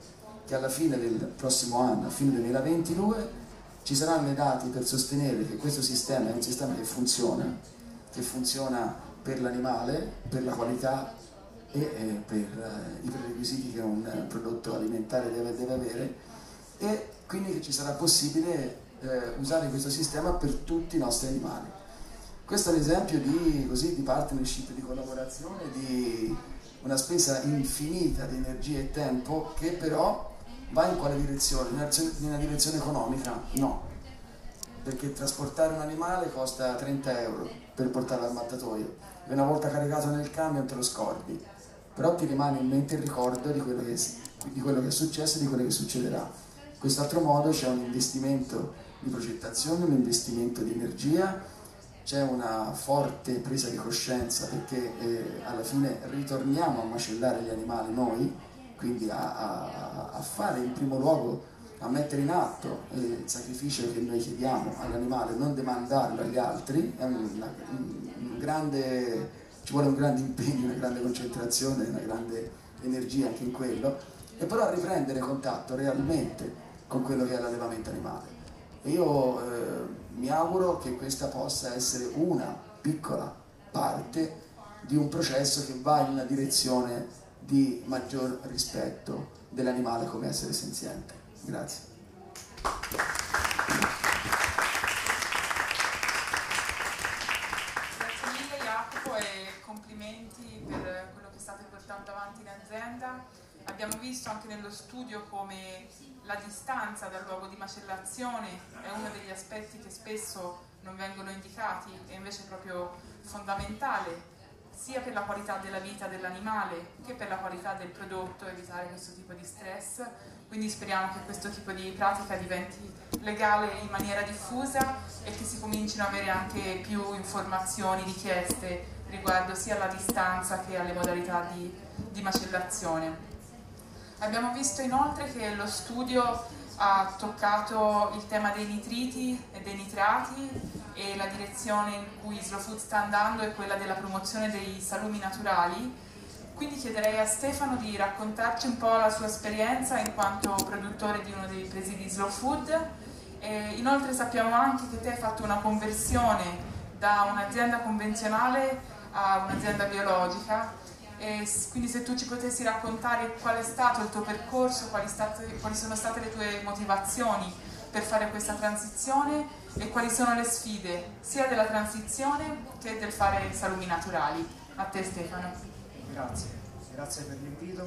che alla fine del prossimo anno, a fine 2022, ci saranno i dati per sostenere che questo sistema è un sistema che funziona, che funziona per l'animale, per la qualità e eh, per eh, i prerequisiti che un prodotto alimentare deve, deve, avere e quindi ci sarà possibile eh, usare questo sistema per tutti i nostri animali. Questo è un esempio di, così, di partnership, di collaborazione, di una spesa infinita di energia e tempo che però va in quale direzione? In una direzione economica? No, perché trasportare un animale costa 30 euro per portarlo al mattatoio e una volta caricato nel camion te lo scordi, però ti rimane in mente il ricordo di quello che, di quello che è successo e di quello che succederà. In quest'altro modo c'è un investimento di progettazione, un investimento di energia, c'è una forte presa di coscienza perché eh, alla fine ritorniamo a macellare gli animali noi, quindi a, a, a, fare in primo luogo, a mettere in atto eh, il sacrificio che noi chiediamo all'animale, non demandarlo agli altri, è una, un grande, ci vuole un grande impegno, una grande concentrazione, una grande energia anche in quello, e però a riprendere contatto realmente con quello che è l'allevamento animale. E io eh, mi auguro che questa possa essere una piccola parte di un processo che va in una direzione di maggior rispetto dell'animale come essere senziente. Grazie mille Jacopo e complimenti per quello che state portando avanti in azienda. Abbiamo visto anche nello studio come la distanza dal luogo di macellazione è uno degli aspetti che spesso non vengono indicati e invece è proprio fondamentale sia per la qualità della vita dell'animale che per la qualità del prodotto, evitare questo tipo di stress. Quindi speriamo che questo tipo di pratica diventi legale in maniera diffusa e che si comincino ad avere anche più informazioni richieste riguardo sia alla distanza che alle modalità di, di macellazione. Abbiamo visto inoltre che lo studio ha toccato il tema dei nitriti e dei nitrati e la direzione in cui Slow Food sta andando è quella della promozione dei salumi naturali. Quindi chiederei a Stefano di raccontarci un po' la sua esperienza in quanto produttore di uno dei presidi Slow Food. E inoltre sappiamo anche che te hai fatto una conversione da un'azienda convenzionale a un'azienda biologica e quindi se tu ci potessi raccontare qual è stato il tuo percorso, quali, state, quali sono state le tue motivazioni per fare questa transizione e quali sono le sfide sia della transizione che del fare salumi naturali. A te Stefano. Grazie, grazie per l'invito.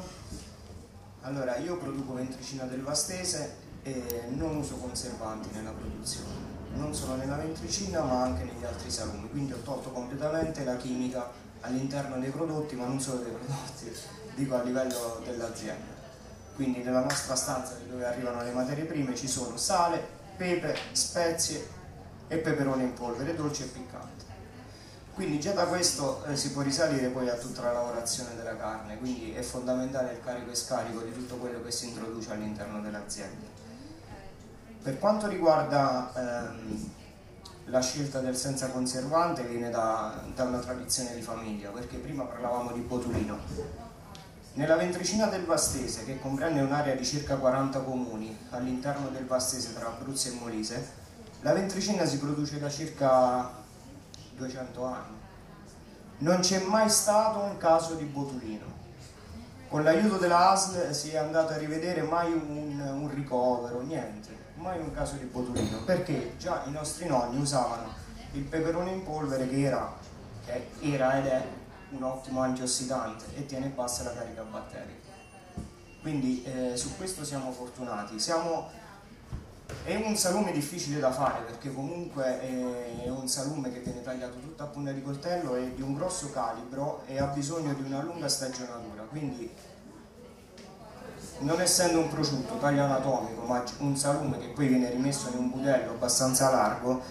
Allora, io produco ventricina del Vastese e non uso conservanti nella produzione, non solo nella ventricina ma anche negli altri salumi, quindi ho tolto completamente la chimica all'interno dei prodotti, ma non solo dei prodotti, dico a livello dell'azienda. Quindi nella nostra stanza dove arrivano le materie prime ci sono sale, pepe, spezie e peperone in polvere, dolce e piccante. Quindi già da questo eh, si può risalire poi a tutta la lavorazione della carne, quindi è fondamentale il carico e scarico di tutto quello che si introduce all'interno dell'azienda. Per quanto riguarda ehm, la scelta del senza conservante viene da, da, una tradizione di famiglia, perché prima parlavamo di botulino. Nella ventricina del Vastese, che comprende un'area di circa 40 comuni all'interno del Vastese tra Abruzzo e Molise, la ventricina si produce da circa 200 anni. Non c'è mai stato un caso di botulino. Con l'aiuto della ASL si è andato a rivedere mai un, un ricovero, niente mai un caso di botulino, perché già i nostri nonni usavano il peperone in polvere che era, che era ed è un ottimo antiossidante e tiene bassa la carica batterica. Quindi eh, su questo siamo fortunati. Siamo, è un salume difficile da fare perché comunque è un salume che viene tagliato tutto a punta di coltello e di un grosso calibro e ha bisogno di una lunga stagionatura. Quindi non essendo un prosciutto taglio anatomico, ma un salume che poi viene rimesso in un budello abbastanza largo,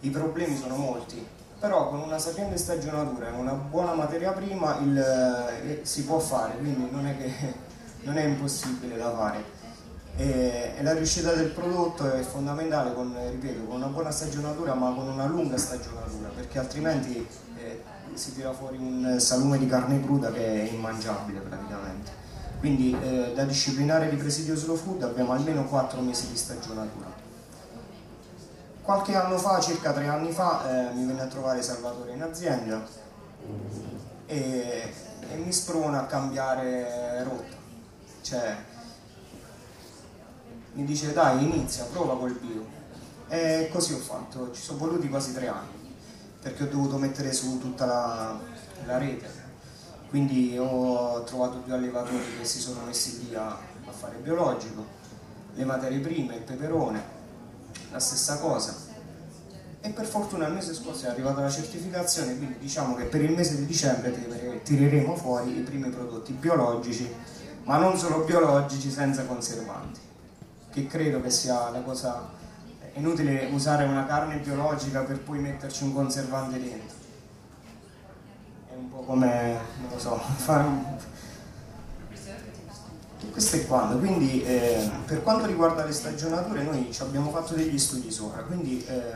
i problemi sono molti. Però con una sapiente stagionatura e una buona materia prima il, eh, si può fare, quindi non è, che, *laughs* non è impossibile da fare. E, e, la riuscita del prodotto è fondamentale con, ripeto, con una buona stagionatura ma con una lunga stagionatura perché altrimenti eh, si tira fuori un salume di carne cruda che è immangiabile praticamente. Quindi eh, da disciplinare di presidio slow food abbiamo almeno 4 mesi di stagionatura. Qualche anno fa, circa 3 anni fa, eh, mi venne a trovare Salvatore in azienda e, e mi sprona a cambiare rotta. Cioè, mi dice dai inizia, prova col bio. E così ho fatto, ci sono voluti quasi 3 anni, perché ho dovuto mettere su tutta la, la rete quindi ho trovato due allevatori che si sono messi lì a, a fare biologico, le materie prime, il peperone, la stessa cosa. E per fortuna il mese scorso è arrivata la certificazione, quindi diciamo che per il mese di dicembre tireremo fuori i primi prodotti biologici, ma non solo biologici, senza conservanti, che credo che sia la cosa è inutile usare una carne biologica per poi metterci un conservante dentro un po' come, non lo so, *laughs* fare un... Questo è quando, quindi eh, per quanto riguarda le stagionature noi ci abbiamo fatto degli studi sopra, quindi eh,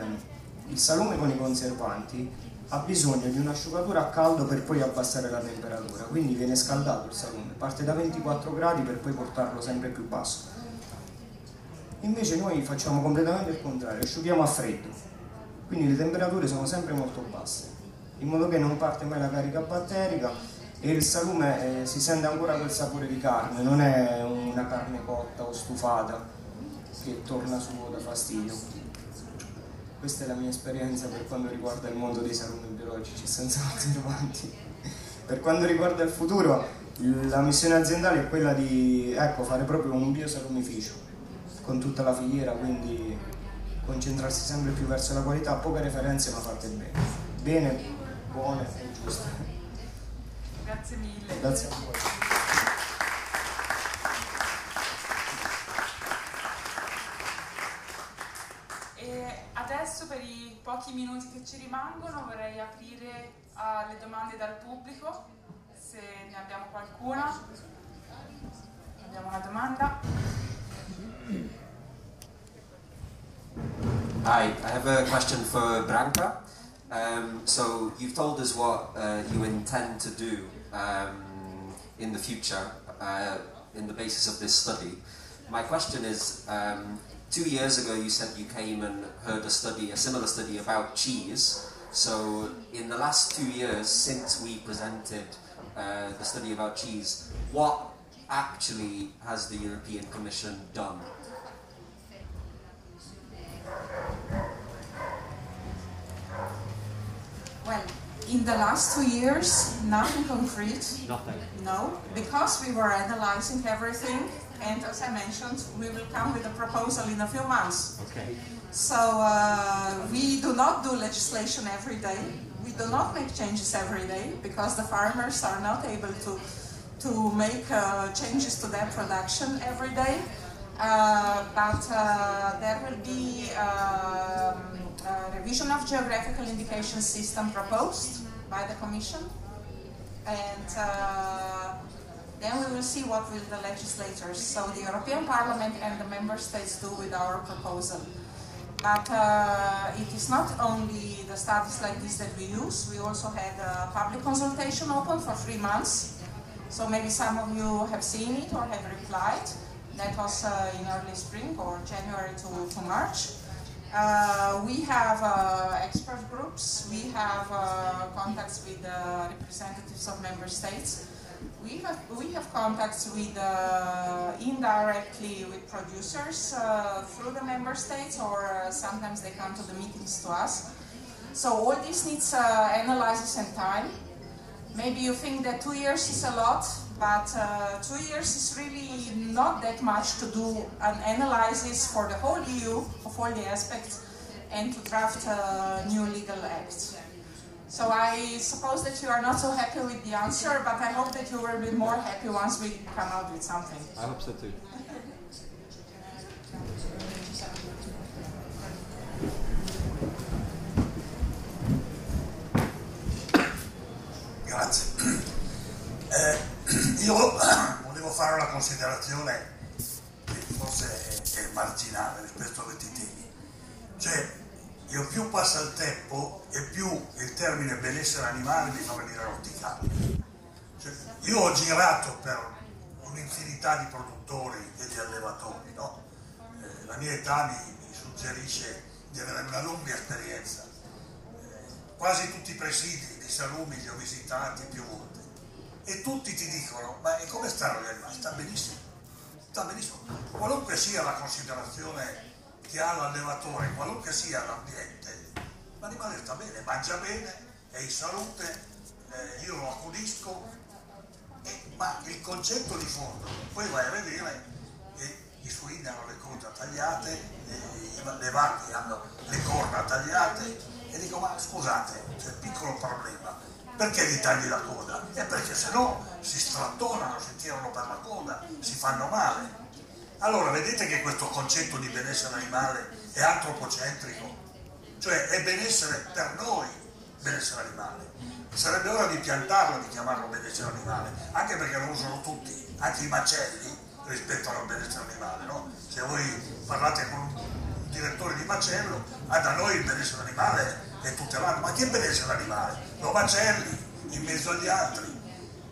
il salume con i conservanti ha bisogno di un'asciugatura a caldo per poi abbassare la temperatura, quindi viene scaldato il salume, parte da 24 gradi per poi portarlo sempre più basso. Invece noi facciamo completamente il contrario, asciughiamo a freddo, quindi le temperature sono sempre molto basse in modo che non parte mai la carica batterica e il salume eh, si sente ancora quel sapore di carne, non è una carne cotta o stufata che torna su da fastidio. Questa è la mia esperienza per quanto riguarda il mondo dei salumi biologici senza *laughs* conservanti. per quanto riguarda il futuro, la missione aziendale è quella di ecco, fare proprio un biosalumificio con tutta la filiera, quindi concentrarsi sempre più verso la qualità, poche referenze ma fatte bene. Bene buone e giuste. Grazie mille. Grazie a voi. Adesso per i pochi minuti che ci rimangono vorrei aprire alle domande dal pubblico, se ne abbiamo qualcuna. Abbiamo una domanda. Hi, I have a question for Branka. Um, so you've told us what uh, you intend to do um, in the future uh, in the basis of this study. My question is, um, two years ago you said you came and heard a study, a similar study about cheese. So in the last two years since we presented uh, the study about cheese, what actually has the European Commission done Well, in the last two years, nothing concrete. Nothing. No, because we were analyzing everything, and as I mentioned, we will come with a proposal in a few months. Okay. So uh, we do not do legislation every day. We do not make changes every day because the farmers are not able to to make uh, changes to their production every day. Uh, but uh, there will be um, a revision of geographical indication system proposed by the Commission. And uh, then we will see what will the legislators, so the European Parliament and the Member States do with our proposal. But uh, it is not only the studies like this that we use, we also had a public consultation open for three months. So maybe some of you have seen it or have replied. That was uh, in early spring or January to, to March. Uh, we have uh, expert groups, we have uh, contacts with uh, representatives of member states. We have, we have contacts with uh, indirectly with producers uh, through the member states or sometimes they come to the meetings to us. So all this needs analysis and time. Maybe you think that two years is a lot, but uh, two years is really not that much to do an analysis for the whole EU of all the aspects and to draft a new legal act. So I suppose that you are not so happy with the answer, but I hope that you will be more happy once we come out with something. I hope so too. Grazie. *clears throat* Io volevo fare una considerazione che forse è, marginale rispetto a questi temi. Cioè, io più passa il tempo e più il termine benessere animale mi fa venire l'orticaria. Cioè, io ho girato per un'infinità di produttori e di allevatori, no? Eh, la mia età mi, mi suggerisce di avere una lunga esperienza. Eh, quasi tutti i presidi di salumi li ho visitati più volte e tutti ti dicono ma e come stanno gli animali? Sta benissimo, sta benissimo. Qualunque sia la considerazione che ha l'allevatore, qualunque sia l'ambiente, l'animale sta bene, mangia bene, è in salute, eh, io lo accudisco, eh, ma il concetto di fondo, poi vai a vedere che i suini hanno le corna tagliate, eh, le vacche hanno le corna tagliate e dico ma scusate, c'è un piccolo problema, perché gli tagli la coda? È perché se no si strattonano, si tirano per la coda, si fanno male. Allora vedete che questo concetto di benessere animale è antropocentrico, cioè è benessere per noi, benessere animale. Sarebbe ora di piantarlo, di chiamarlo benessere animale, anche perché lo usano tutti, anche i macelli rispettano il benessere animale, no? Se voi parlate con un direttore di macello, ah, da noi il benessere animale è tutelato, ma che benessere animale? Lo macelli in mezzo agli altri.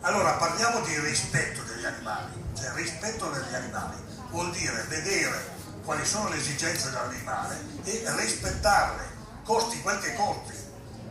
Allora parliamo di rispetto degli animali, cioè rispetto degli animali vuol dire vedere quali sono le esigenze dell'animale e rispettarle, costi quel che costi,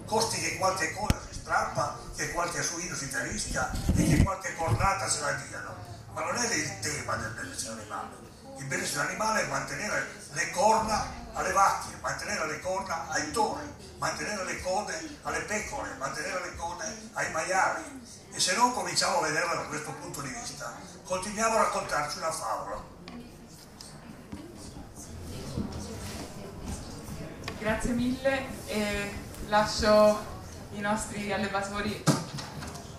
costi che qualche coda si strappa, che qualche suino si terisca e che qualche cornata se la diano. Ma non è il tema del benessere animale. Il benessere animale è mantenere le corna alle vacche, mantenere le corna ai tori, mantenere le code alle pecore, mantenere le code ai maiali. E se non cominciamo a vederla da questo punto di vista, continuiamo a raccontarci una favola. Grazie mille e lascio i nostri allevatori,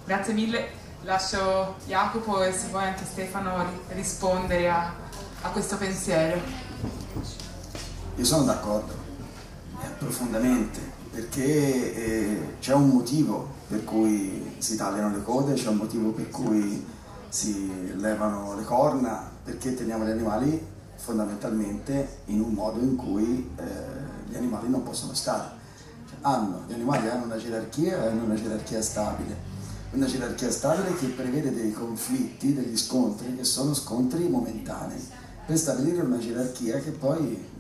grazie mille, lascio Jacopo e se vuoi anche Stefano rispondere a, a questo pensiero. Io sono d'accordo, eh, profondamente, perché eh, c'è un motivo per cui si tagliano le code, c'è un motivo per cui si levano le corna, perché teniamo gli animali fondamentalmente in un modo in cui eh, gli animali non possono stare. Cioè, hanno, gli animali hanno una gerarchia hanno una gerarchia stabile. Una gerarchia stabile che prevede dei conflitti, degli scontri che sono scontri momentanei, per stabilire una gerarchia che poi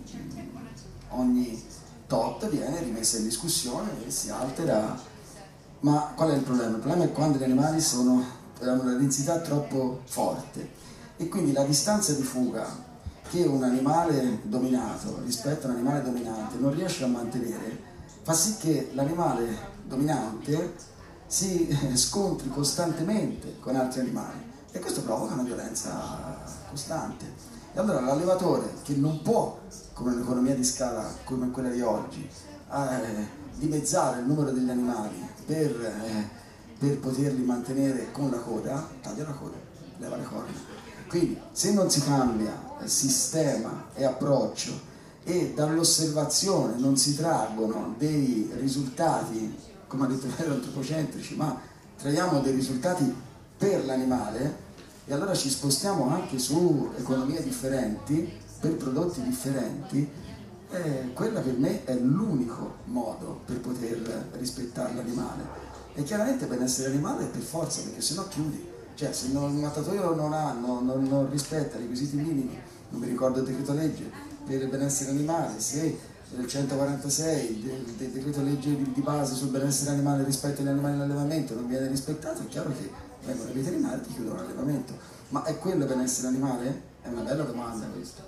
ogni tot viene rimessa in discussione e si altera. Ma qual è il problema? Il problema è quando gli animali sono, hanno una densità troppo forte e quindi la distanza di fuga che un animale dominato rispetto a un animale dominante non riesce a mantenere fa sì che l'animale dominante si *laughs* scontri costantemente con altri animali e questo provoca una violenza costante. E allora l'allevatore che non può, come un'economia di scala come quella di oggi, eh, dimezzare il numero degli animali per, eh, per poterli mantenere con la coda, taglia la coda, leva le corna. Quindi se non si cambia sistema e approccio e dall'osservazione non si traggono dei risultati, come ha detto Vero, antropocentrici, ma traiamo dei risultati per l'animale e allora ci spostiamo anche su economie differenti, per prodotti differenti, eh, quella per me è l'unico modo per poter rispettare l'animale. E chiaramente benessere animale è per forza, perché sennò chiudi. Cioè se non, il mattatoio non, ha, non, non, non rispetta i requisiti minimi non mi ricordo il decreto legge, per il benessere animale, se il 146 del, del decreto legge di, di, base sul benessere animale rispetto agli animali in allevamento non viene rispettato, è chiaro che vengono i veterinari e ti chiudono l'allevamento. Ma è quello benessere animale? È una bella domanda questa.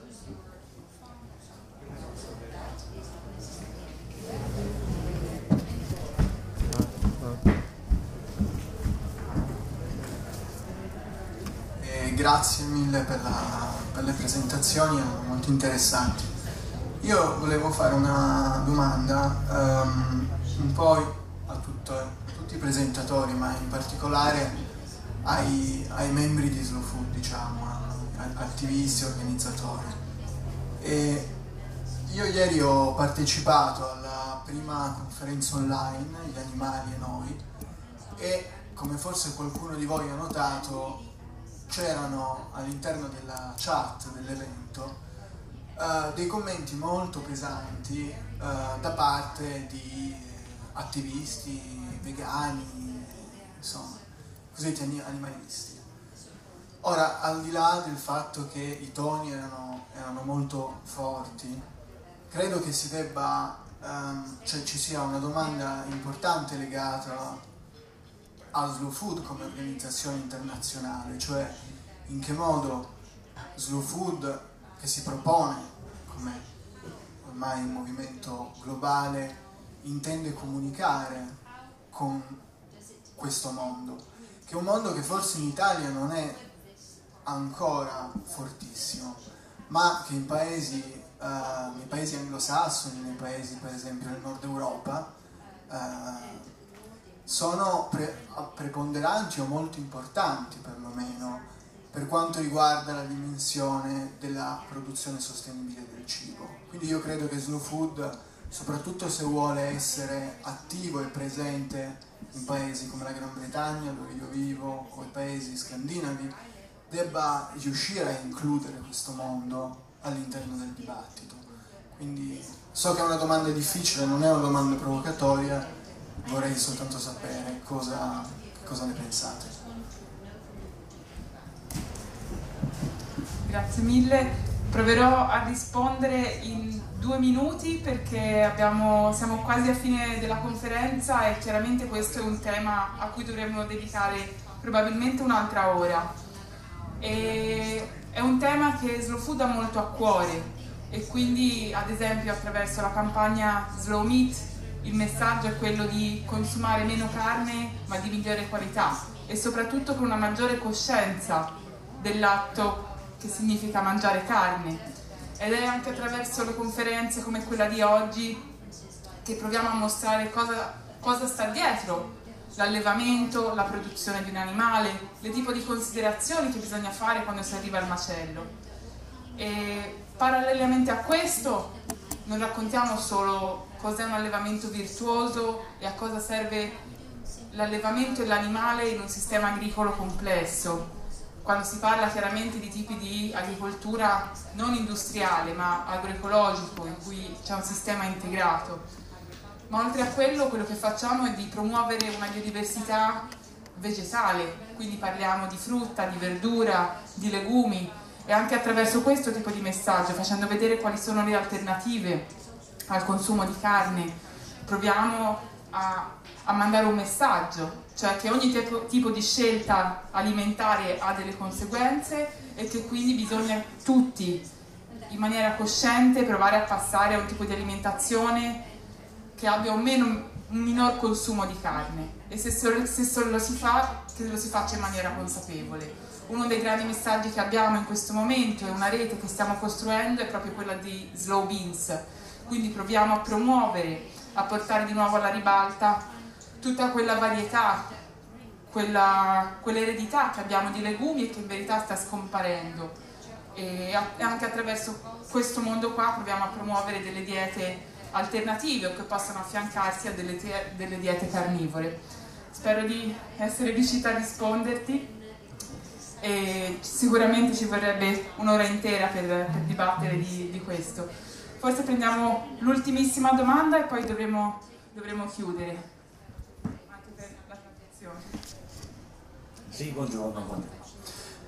Grazie mille per, la, per, le presentazioni molto interessanti. Io volevo fare una domanda um, un po' a tutti soprattutto a tutti i presentatori, ma in particolare ai, ai membri di Slow Food, diciamo, attivisti, organizzatori. E io ieri ho partecipato alla prima conferenza online, Gli animali e noi, e come forse qualcuno di voi ha notato, c'erano all'interno della chat dell'evento uh, dei commenti molto pesanti uh, da parte di attivisti, vegani, insomma, cosiddetti animalisti. Ora, al di là del fatto che i toni erano, erano molto forti, credo che si debba, um, cioè ci sia una domanda importante legata a Slow Food come organizzazione internazionale, cioè in che modo Slow Food che si propone come ormai un movimento globale intende comunicare con questo mondo, che è un mondo che forse in Italia non è ancora fortissimo, ma che in paesi, uh, nei paesi anglosassoni, nei paesi per esempio del nord Europa, uh, sono pre- preponderanti o molto importanti perlomeno per quanto riguarda la dimensione della produzione sostenibile del cibo. Quindi io credo che Slow Food, soprattutto se vuole essere attivo e presente in paesi come la Gran Bretagna, dove io vivo, o i paesi scandinavi, debba riuscire a includere questo mondo all'interno del dibattito. Quindi so che è una domanda difficile, non è una domanda provocatoria, vorrei soltanto sapere cosa, cosa ne pensate. Grazie mille. Proverò a rispondere in due minuti perché abbiamo, siamo quasi a fine della conferenza e chiaramente questo è un tema a cui dovremmo dedicare probabilmente un'altra ora. E è un tema che Slow Food ha molto a cuore e quindi ad esempio attraverso la campagna Slow Meat il messaggio è quello di consumare meno carne ma di migliore qualità e soprattutto con una maggiore coscienza dell'atto che significa mangiare carne ed è anche attraverso le conferenze come quella di oggi che proviamo a mostrare cosa, cosa sta dietro l'allevamento, la produzione di un animale, le tipo di considerazioni che bisogna fare quando si arriva al macello. E parallelamente a questo non raccontiamo solo cos'è un allevamento virtuoso e a cosa serve l'allevamento e l'animale in un sistema agricolo complesso, quando si parla chiaramente di tipi di agricoltura non industriale ma agroecologico in cui c'è un sistema integrato. Ma oltre a quello, quello che facciamo è di promuovere una biodiversità vegetale, quindi parliamo di frutta, di verdura, di legumi. E anche attraverso questo tipo di messaggio, facendo vedere quali sono le alternative al consumo di carne, proviamo a, a mandare un messaggio cioè che ogni tipo, tipo di scelta alimentare ha delle conseguenze e che quindi bisogna tutti in maniera cosciente provare a passare a un tipo di alimentazione che abbia un, meno, un minor consumo di carne e se solo, se solo lo si fa, che lo si faccia in maniera consapevole. Uno dei grandi messaggi che abbiamo in questo momento e una rete che stiamo costruendo è proprio quella di Slow Beans, quindi proviamo a promuovere, a portare di nuovo alla ribalta tutta quella varietà, quell'eredità che abbiamo di legumi e che in verità sta scomparendo. E anche attraverso questo mondo qua proviamo a promuovere delle diete alternative o che possano affiancarsi a delle, delle diete carnivore. Spero di essere riuscita a risponderti e sicuramente ci vorrebbe un'ora intera per, per dibattere di, di, questo. Forse prendiamo l'ultimissima domanda e poi dovremo, dovremo chiudere. Sì, buongiorno.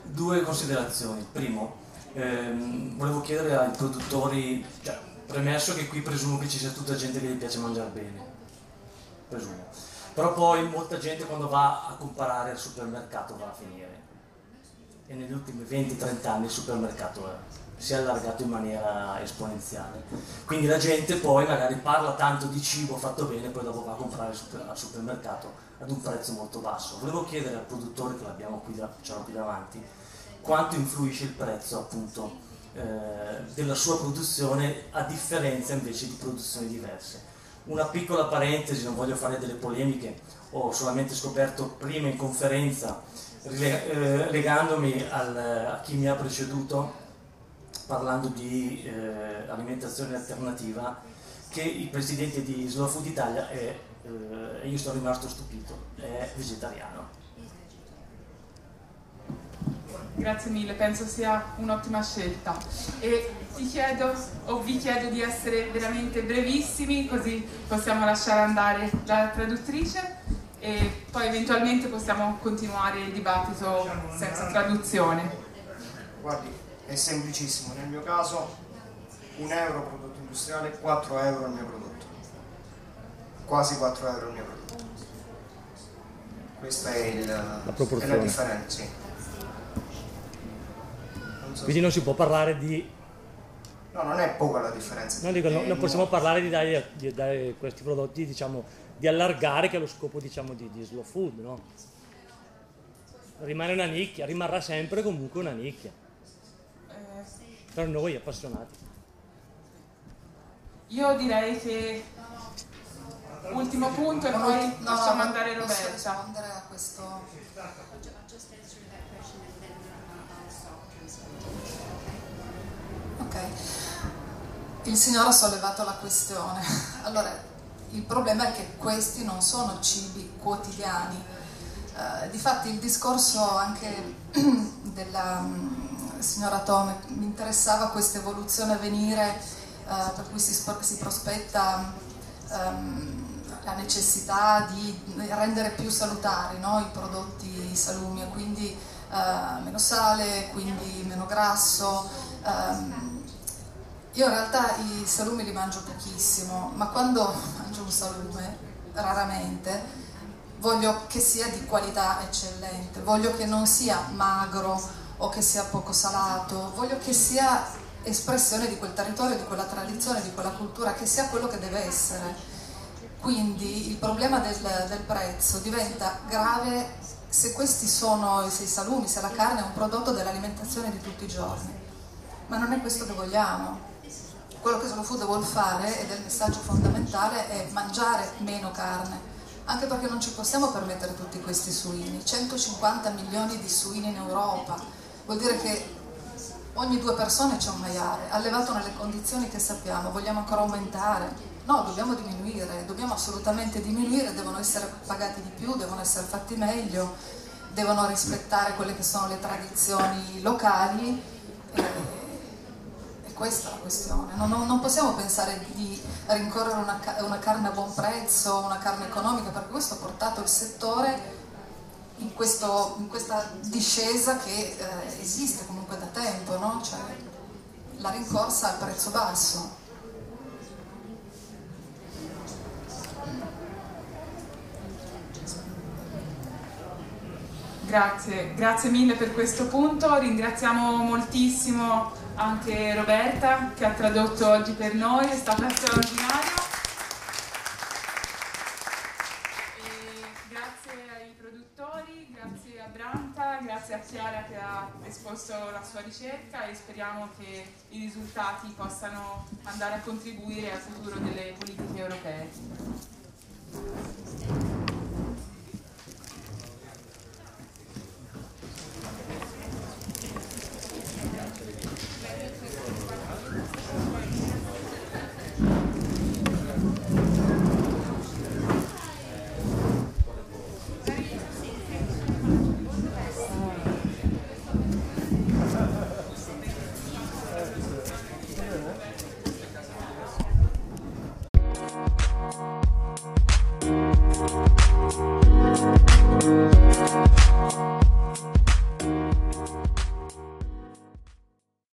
Due considerazioni. Primo, ehm, volevo chiedere ai produttori, cioè, premesso che qui presumo che ci sia tutta gente che gli piace mangiare bene, presumo. Però poi molta gente quando va a comparare al supermercato va a finire. E negli ultimi 20-30 anni il supermercato è si è allargato in maniera esponenziale. Quindi la gente poi magari parla tanto di cibo fatto bene, poi dopo va a comprare al supermercato ad un prezzo molto basso. Volevo chiedere al produttore che l'abbiamo qui, da, qui davanti quanto influisce il prezzo appunto eh, della sua produzione a differenza invece di produzioni diverse. Una piccola parentesi, non voglio fare delle polemiche, ho solamente scoperto prima in conferenza, eh, legandomi al, a chi mi ha preceduto, parlando di eh, alimentazione alternativa, che il presidente di Slow Food Italia è, eh, io sono rimasto stupito, è vegetariano. Grazie mille, penso sia un'ottima scelta. E ti chiedo o vi chiedo di essere veramente brevissimi, così possiamo lasciare andare la traduttrice e poi eventualmente possiamo continuare il dibattito senza traduzione. Guardi, è semplicissimo, nel mio caso un euro prodotto industriale, 4 euro il mio prodotto. Quasi 4 euro il mio prodotto. Questa è, il, la, è la differenza. Non so Quindi non si può parlare di... No, non è poca la differenza. No, dico, no, non possiamo parlare di dare, di dare, questi prodotti, diciamo, di allargare che è lo scopo, diciamo, di, di slow food, no? Rimane una nicchia, rimarrà sempre comunque una nicchia. Eh, per noi appassionati. Io direi che ultimo punto e poi no, lasciamo no, andare Roberta. Posso rispondere a questo? Ok. Il signore ha sollevato la questione. Allora, il problema è che questi non sono cibi quotidiani. Uh, difatti il discorso anche *clears throat* della um, signora Tome mi interessava questa evoluzione a venire eh, per cui si, si prospetta um, la necessità di rendere più salutari no? i prodotti salumi e quindi uh, meno sale, quindi meno grasso. Um, io in realtà i salumi li mangio pochissimo, ma quando *laughs* mangio un salume, raramente, voglio che sia di qualità eccellente, voglio che non sia magro o che sia poco salato, voglio che sia espressione di quel territorio, di quella tradizione, di quella cultura, che sia quello che deve essere. Quindi il problema del, del prezzo diventa grave se questi sono, se i salumi, se la carne è un prodotto dell'alimentazione di tutti i giorni. Ma non è questo che vogliamo. Quello che Slow Food vuole fare, ed è il messaggio fondamentale, è mangiare meno carne, anche perché non ci possiamo permettere tutti questi suini. 150 milioni di suini in Europa, vuol dire che ogni due persone c'è un maiale, allevato nelle condizioni che sappiamo, vogliamo ancora aumentare? No, dobbiamo diminuire, dobbiamo assolutamente diminuire, devono essere pagati di più, devono essere fatti meglio, devono rispettare quelle che sono le tradizioni locali. E, e questa è la questione. Non, non, possiamo pensare di rincorrere una, una carne a buon prezzo, una carne economica, perché questo ha portato il settore in, questo, in questa discesa che eh, esiste comunque da tempo, no? cioè, la rincorsa al prezzo basso. Grazie, grazie mille per questo punto, ringraziamo moltissimo anche Roberta che ha tradotto oggi per noi, è stata straordinaria. grazie a Chiara che ha esposto la sua ricerca e speriamo che i risultati possano andare a contribuire al futuro delle politiche europee.